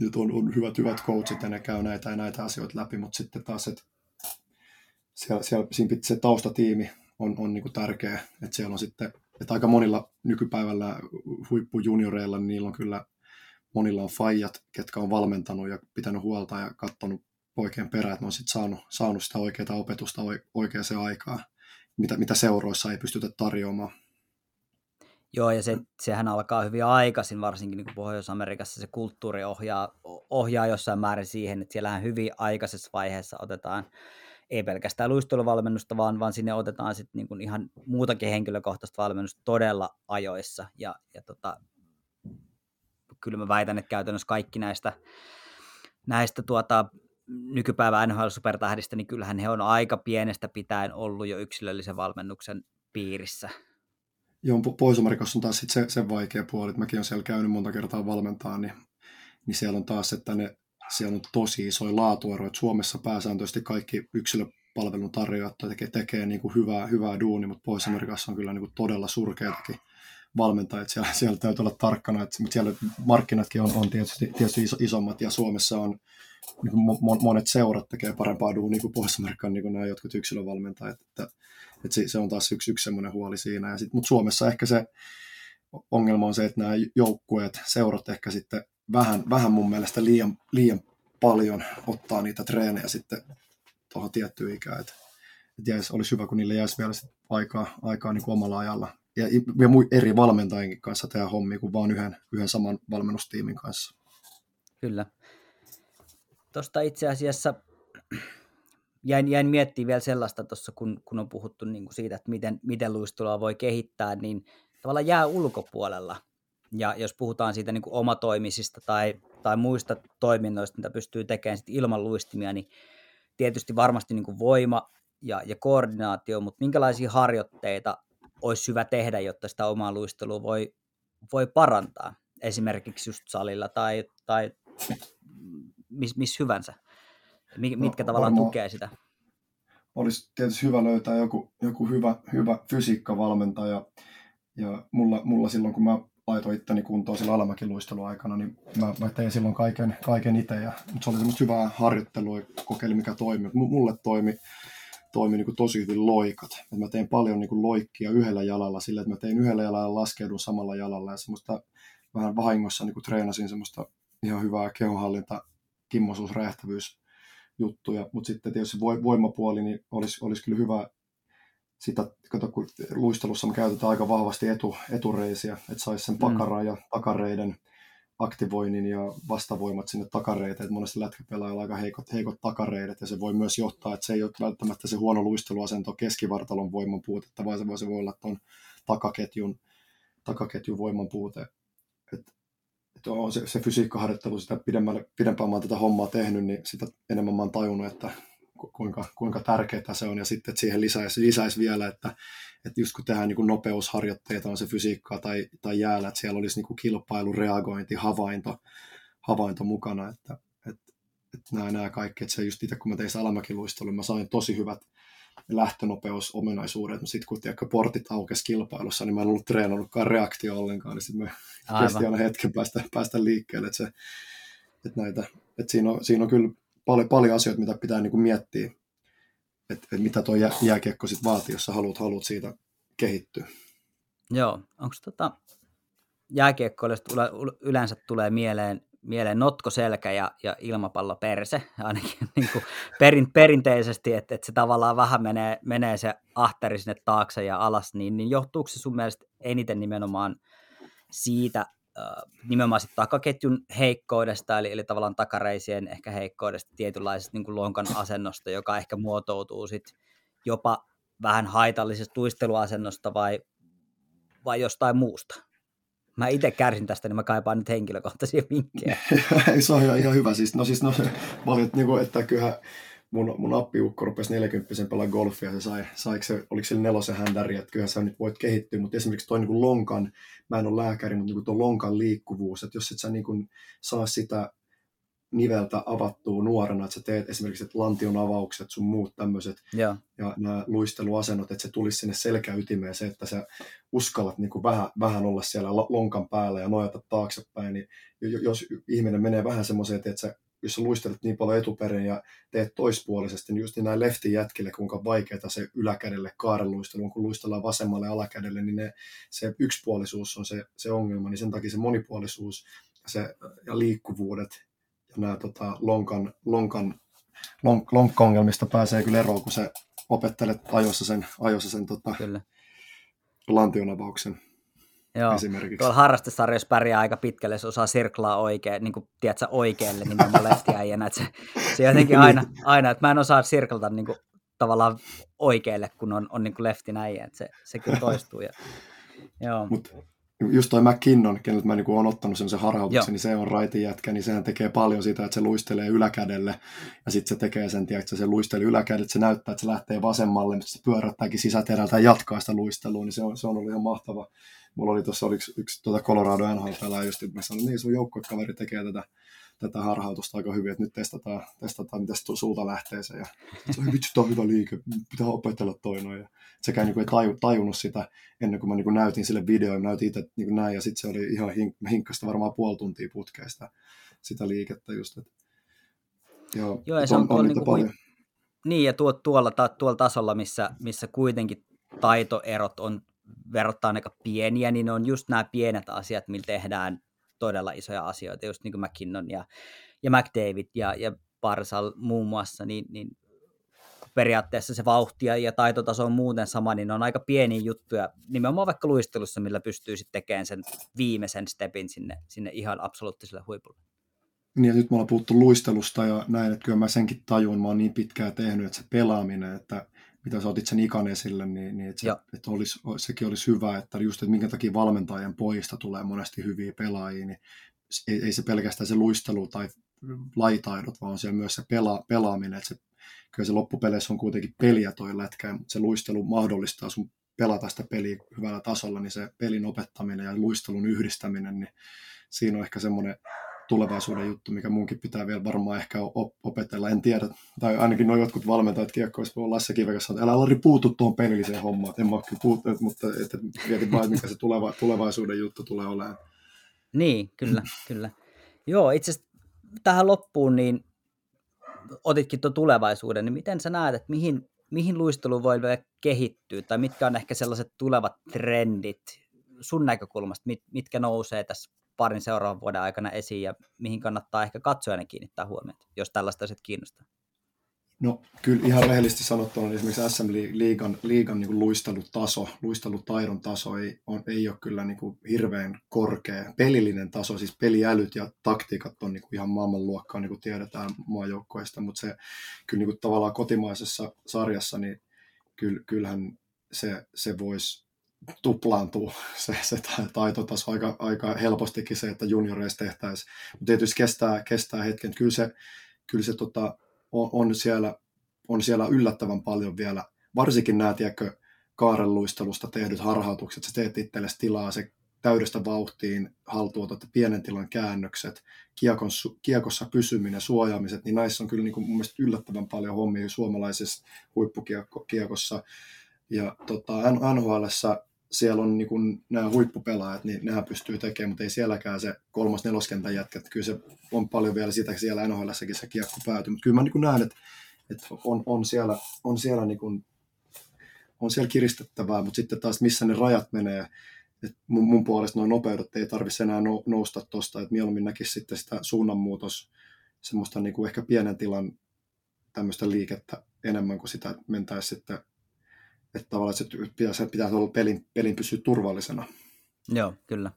nyt on, on hyvät, hyvät coachit ja ne käy näitä ja näitä asioita läpi, mutta sitten taas, että siellä, siellä siinä se taustatiimi on, on niin tärkeä, että siellä on sitten, että aika monilla nykypäivällä huippujunioreilla, niin niillä on kyllä, monilla on faijat, ketkä on valmentanut ja pitänyt huolta ja katsonut poikien perään, että ne on sitten saanut, saanut sitä oikeaa opetusta oikeaan aikaan, mitä, mitä seuroissa ei pystytä tarjoamaan. Joo, ja se, sehän alkaa hyvin aikaisin, varsinkin niin kuin Pohjois-Amerikassa se kulttuuri ohjaa, ohjaa jossain määrin siihen, että siellähän hyvin aikaisessa vaiheessa otetaan ei pelkästään luisteluvalmennusta, vaan, vaan sinne otetaan sitten niin kuin ihan muutakin henkilökohtaista valmennusta todella ajoissa. Ja, ja tota, kyllä mä väitän, että käytännössä kaikki näistä, näistä tuota, nykypäivän NHL-supertähdistä, niin kyllähän he on aika pienestä pitäen ollut jo yksilöllisen valmennuksen piirissä. Joo, Pohjois-Amerikassa on taas sit se, se vaikea puoli, että mäkin olen siellä käynyt monta kertaa valmentaa, niin, niin siellä on taas, että ne, siellä on tosi isoja laatuero, että Suomessa pääsääntöisesti kaikki yksilöpalvelun tarjoajat tekee, tekee niin kuin hyvää, hyvää duuni, mutta Pohjois-Amerikassa on kyllä niin kuin todella surkeitakin valmentajat, siellä, siellä täytyy olla tarkkana, että, mutta siellä markkinatkin on, on tietysti, tietysti iso, isommat ja Suomessa on niin kuin monet seurat tekee parempaa duunia kuin Pohjois-Amerikan niin kuin nämä jotkut yksilövalmentajat, että, että se, se on taas yksi, yksi semmoinen huoli siinä, ja sit, mutta Suomessa ehkä se ongelma on se, että nämä joukkueet, seurat ehkä sitten vähän, vähän mun mielestä liian, liian paljon ottaa niitä treenejä sitten tuohon tiettyyn ikään, että, että jäisi, olisi hyvä, kun niille jäisi vielä aikaa, aikaa niin kuin omalla ajalla ja, ja eri valmentajien kanssa tehdä hommia kuin vain yhden, yhden saman valmennustiimin kanssa. Kyllä. Tuosta itse asiassa jäin, jäin miettimään vielä sellaista tuossa, kun, kun on puhuttu niin kuin siitä, että miten, miten luistelua voi kehittää, niin tavallaan jää ulkopuolella. Ja jos puhutaan siitä niin kuin omatoimisista tai, tai muista toiminnoista, mitä pystyy tekemään sit ilman luistimia, niin tietysti varmasti niin kuin voima ja, ja koordinaatio, mutta minkälaisia harjoitteita olisi hyvä tehdä, jotta sitä omaa luistelua voi, voi parantaa, esimerkiksi just salilla tai, tai missä mis hyvänsä, mitkä no, tavallaan varmaan, tukee sitä? Olisi tietysti hyvä löytää joku, joku hyvä, hyvä fysiikkavalmentaja, ja mulla, mulla silloin, kun mä laitoin itteni kuntoon sillä alamäkiluisteluaikana, niin mä, mä tein silloin kaiken, kaiken itse, ja, mutta se oli semmoista hyvää harjoittelua, kokeili mikä toimi. Mulle toimi toimi niin kuin tosi hyvin loikat. Et mä tein paljon niin kuin loikkia yhdellä jalalla sillä, että mä tein yhdellä jalalla laskeudun samalla jalalla ja semmoista vähän vahingossa niin kuin treenasin semmoista ihan hyvää kehonhallinta, kimmosuus, räjähtävyys juttuja, mutta sitten tietysti voimapuoli niin olisi, olisi kyllä hyvä sitä, kato, kun luistelussa me käytetään aika vahvasti etu, etureisiä, että saisi sen pakaran ja takareiden aktivoinnin ja vastavoimat sinne takareiteen, että monesti lätkäpelaajalla on aika heikot, heikot takareidet, ja se voi myös johtaa, että se ei ole välttämättä se huono luisteluasento keskivartalon voiman puutetta, vaan se voi, se voi olla tuon takaketjun, takaketjun voiman puute. Et, et on se, se fysiikkaharjoittelu, sitä pidemmälle, pidempään mä oon tätä hommaa tehnyt, niin sitä enemmän mä oon tajunnut, että kuinka, kuinka tärkeää se on, ja sitten että siihen lisäisi, lisäisi vielä, että, että just kun tehdään niin nopeusharjoitteita, on se fysiikkaa tai, tai jäällä, että siellä olisi niin kuin kilpailu, reagointi, havainto, havainto mukana, että, että, että nämä, nämä kaikki, että se just itse kun mä tein alamäkiluistelun, mä sain tosi hyvät lähtönopeusominaisuudet, mutta sitten kun tiedätkö, portit aukesi kilpailussa, niin mä en ollut treenannutkaan reaktio ollenkaan, niin sitten me kesti aina hetken päästä, päästä liikkeelle, että, se, että, näitä, että siinä, on, siinä on kyllä paljon, paljon asioita, mitä pitää niin kuin miettiä, että, että mitä tuo jää, jääkiekko sitten vaatii, jos sä haluat, haluat siitä kehittyä. Joo, onko tota jääkiekkoille yleensä tulee mieleen, mieleen notkoselkä ja, ja ilmapallo perse, ainakin niin kuin perin, perinteisesti, että, että se tavallaan vähän menee, menee se ahteri sinne taakse ja alas, niin, niin johtuuko se sun mielestä eniten nimenomaan siitä, nimenomaan sit takaketjun heikkoudesta, eli, eli tavallaan takareisien ehkä heikkoudesta, tietynlaisesta niin kuin lonkan asennosta, joka ehkä muotoutuu sit jopa vähän haitallisesta tuisteluasennosta vai, vai jostain muusta? Mä itse kärsin tästä, niin mä kaipaan nyt henkilökohtaisia vinkkejä. se on ihan, hyvä. Siis, no siis no, valit, niin kuin, että kyllähän mun, mun appiukko rupesi 40 pelaa golfia, se sai, se, oliko se nelosen händäri, että kyllähän sä nyt voit kehittyä, mutta esimerkiksi toi niin lonkan, mä en ole lääkäri, mutta niin tuo lonkan liikkuvuus, että jos et sä niin kuin saa sitä niveltä avattua nuorena, että sä teet esimerkiksi että lantion avaukset, sun muut tämmöiset ja. ja nämä luisteluasennot, että se tulisi sinne selkäytimeen, se, että sä uskallat niin kuin vähän, vähän olla siellä lonkan päällä ja nojata taaksepäin, niin jos ihminen menee vähän semmoiseen, että sä jos sä luistelet niin paljon etuperin ja teet toispuolisesti, niin just niin näin leftin jätkille, kuinka vaikeaa se yläkädelle kaareluistelu on, kun luistellaan vasemmalle alakädelle, niin ne, se yksipuolisuus on se, se ongelma, niin sen takia se monipuolisuus ja, se, ja liikkuvuudet ja nämä tota, lonkan, lonkan lonk, lonkka-ongelmista pääsee kyllä eroon, kun se opettelet ajoissa sen, ajoissa sen tota, lantionavauksen. Joo, esimerkiksi. tuolla harrastesarjoissa pärjää aika pitkälle, jos osaa sirklaa oikein, niin kuin, tiedätkö, oikealle nimenomaan leftiäijänä. Että se, se jotenkin aina, aina, että mä en osaa sirklata niin kuin, tavallaan oikealle, kun on, on niin kuin leftinäijä. Että se, se kyllä toistuu. Ja, joo. Mut just toi McKinnon, keneltä mä niin oon ottanut sen harhautuksen, niin se on raitin jätkä, niin sehän tekee paljon sitä, että se luistelee yläkädelle, ja sitten se tekee sen, tiedätkö, se luistelee yläkädelle, se näyttää, että se lähtee vasemmalle, mutta se pyörättääkin sisäterältä ja jatkaa sitä luistelua, niin se on, se on ollut ihan mahtava, mulla oli tuossa yksi, yksi tuota Colorado NHL just, että mä sanoin, niin sun joukkuekaveri tekee tätä, tätä harhautusta aika hyvin, että nyt testataan, testataan miten sulta lähtee se. Ja se on vitsi, on hyvä liike, pitää opetella toinen. Ja sekä niin kuin ei taju, tajunnut sitä ennen kuin mä niin kuin näytin sille videoon, näytin itse niin kuin näin, ja sitten se oli ihan hink- hinkkasta varmaan puoli tuntia putkeista sitä liikettä just. Että, joo, joo ja se on, on, on niin, kuin, paljon. niin, ja tuo, tuolla, tuolla tasolla, missä, missä kuitenkin taitoerot on verrattain aika pieniä, niin ne on just nämä pienet asiat, millä tehdään todella isoja asioita, just niin kuin McKinnon ja, ja McDavid ja, ja Parsal muun muassa, niin, niin periaatteessa se vauhti ja taitotaso on muuten sama, niin ne on aika pieniä juttuja, nimenomaan vaikka luistelussa, millä pystyy sitten tekemään sen viimeisen stepin sinne, sinne ihan absoluuttiselle huipulle. Niin ja nyt me ollaan puhuttu luistelusta ja näin, että kyllä mä senkin tajun, mä oon niin pitkään tehnyt, että se pelaaminen, että mitä sä otit sen ikan esille, niin, niin että, se, että olisi, sekin olisi hyvä, että just, että minkä takia valmentajan poista tulee monesti hyviä pelaajia, niin ei, ei se pelkästään se luistelu tai laitaidot, vaan siellä myös se pela, pelaaminen, että se, kyllä se loppupeleissä on kuitenkin peliä toi lätkä, mutta se luistelu mahdollistaa sun pelata sitä peliä hyvällä tasolla, niin se pelin opettaminen ja luistelun yhdistäminen, niin siinä on ehkä semmoinen tulevaisuuden juttu, mikä munkin pitää vielä varmaan ehkä opetella, en tiedä. Tai ainakin nuo jotkut valmentajat kiekkoissa voi Lasse Kivekäs sanoa, että älä Lari puutu tuohon pelilliseen hommaan. En mä ole kyllä puuttunut, mutta että mietin vaan, mikä se tuleva, tulevaisuuden juttu tulee olemaan. Niin, kyllä, kyllä. Joo, itse asiassa tähän loppuun, niin otitkin tuon tulevaisuuden, niin miten sä näet, että mihin, mihin luistelu voi vielä kehittyä, tai mitkä on ehkä sellaiset tulevat trendit sun näkökulmasta, mit, mitkä nousee tässä parin seuraavan vuoden aikana esiin ja mihin kannattaa ehkä katsojana kiinnittää huomiota, jos tällaista asiat kiinnostaa? No kyllä ihan rehellisesti sanottuna niin esimerkiksi SM Liigan, liigan niin luistelutaso, luistelutaidon taso ei, on, ei ole kyllä niin kuin hirveän korkea. Pelillinen taso, siis peliälyt ja taktiikat on niin kuin ihan maailmanluokkaa, niin kuin tiedetään maajoukkoista, mutta se kyllä niin kuin tavallaan kotimaisessa sarjassa, niin kyllähän se, se voisi tuplaantuu se, se taitotaso aika, aika helpostikin se, että junioreissa tehtäisiin. Tietysti kestää, kestää hetken. Kyllä se, kyllä se tota, on, on, siellä, on siellä yllättävän paljon vielä, varsinkin nämä, tiedätkö, kaarenluistelusta tehdyt harhautukset, sä teet itsellesi tilaa, se täydestä vauhtiin haltuotat pienen tilan käännökset, kiekon, kiekossa pysyminen, suojaamiset, niin näissä on kyllä niin kuin mun mielestä yllättävän paljon hommia suomalaisessa huippukiekossa. Ja tota, NHLssä siellä on niin nämä huippupelaajat, niin nehän pystyy tekemään, mutta ei sielläkään se kolmas neloskentän jätkät. Kyllä se on paljon vielä sitä, siellä nhl se kiekko päätyy. Mutta kyllä mä niin näen, että, että on, on, siellä, on, siellä niin kuin, on siellä kiristettävää, mutta sitten taas missä ne rajat menee, että mun, mun puolesta noin nopeudet ei tarvitse enää nousta tuosta, että mieluummin näkisi sitten sitä suunnanmuutos, semmoista niin kuin ehkä pienen tilan tämmöistä liikettä enemmän kuin sitä, että mentäisiin sitten että tavallaan se pitää, se pitää olla pelin, pelin pysyä turvallisena. Joo, kyllä.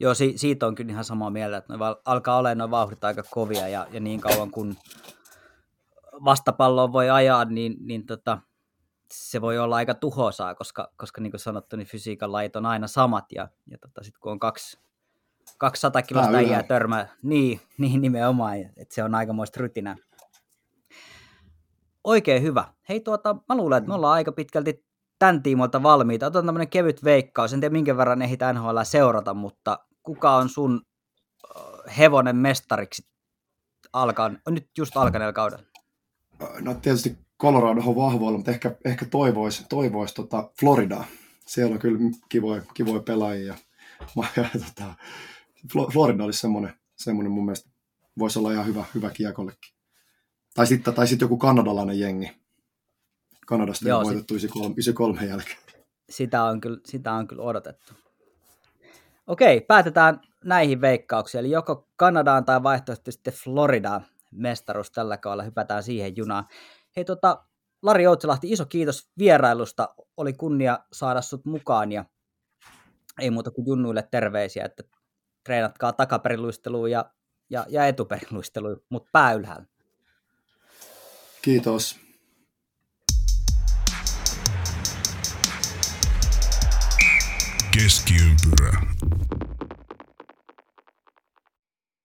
Joo, si- siitä on kyllä ihan samaa mieltä, että va- alkaa olla noin vauhdit aika kovia ja, ja niin kauan kun vastapalloa voi ajaa, niin, niin tota, se voi olla aika tuhoisaa, koska, koska niin kuin sanottu, niin fysiikan lait on aina samat ja, ja tota, sitten kun on kaksi, 200 kilosta äijää törmää. Niin, niin nimenomaan, että se on aikamoista rytinää. Oikein hyvä. Hei tuota, mä luulen, että me ollaan aika pitkälti tämän tiimoilta valmiita. Otan tämmöinen kevyt veikkaus. En tiedä minkä verran ehditään NHL seurata, mutta kuka on sun hevonen mestariksi alkaan, nyt just alkaneella kaudella? No tietysti Colorado on vahvoilla, mutta ehkä, ehkä toivoisi toivois tota Floridaa. Siellä on kyllä kivoja, kivoja pelaajia. Ja, tota, Florida olisi semmoinen, semmoinen mun mielestä, voisi olla ihan hyvä, hyvä kiekollekin. Tai sitten tai sit joku kanadalainen jengi. Kanadasta Joo, on voitettu 93, 93 jälkeen. Sitä on, kyllä, sitä on kyllä odotettu. Okei, päätetään näihin veikkauksiin. Eli joko Kanadaan tai vaihtoehtoisesti sitten Floridaan mestaruus tällä kaudella. Hypätään siihen junaan. Hei tota, Lari Joutselahti, iso kiitos vierailusta. Oli kunnia saada sut mukaan ja ei muuta kuin junnuille terveisiä, että treenatkaa takaperiluisteluun ja, ja, ja etuperiluisteluun, mutta pää ylhäällä. Kiitos. Keskiympyrä.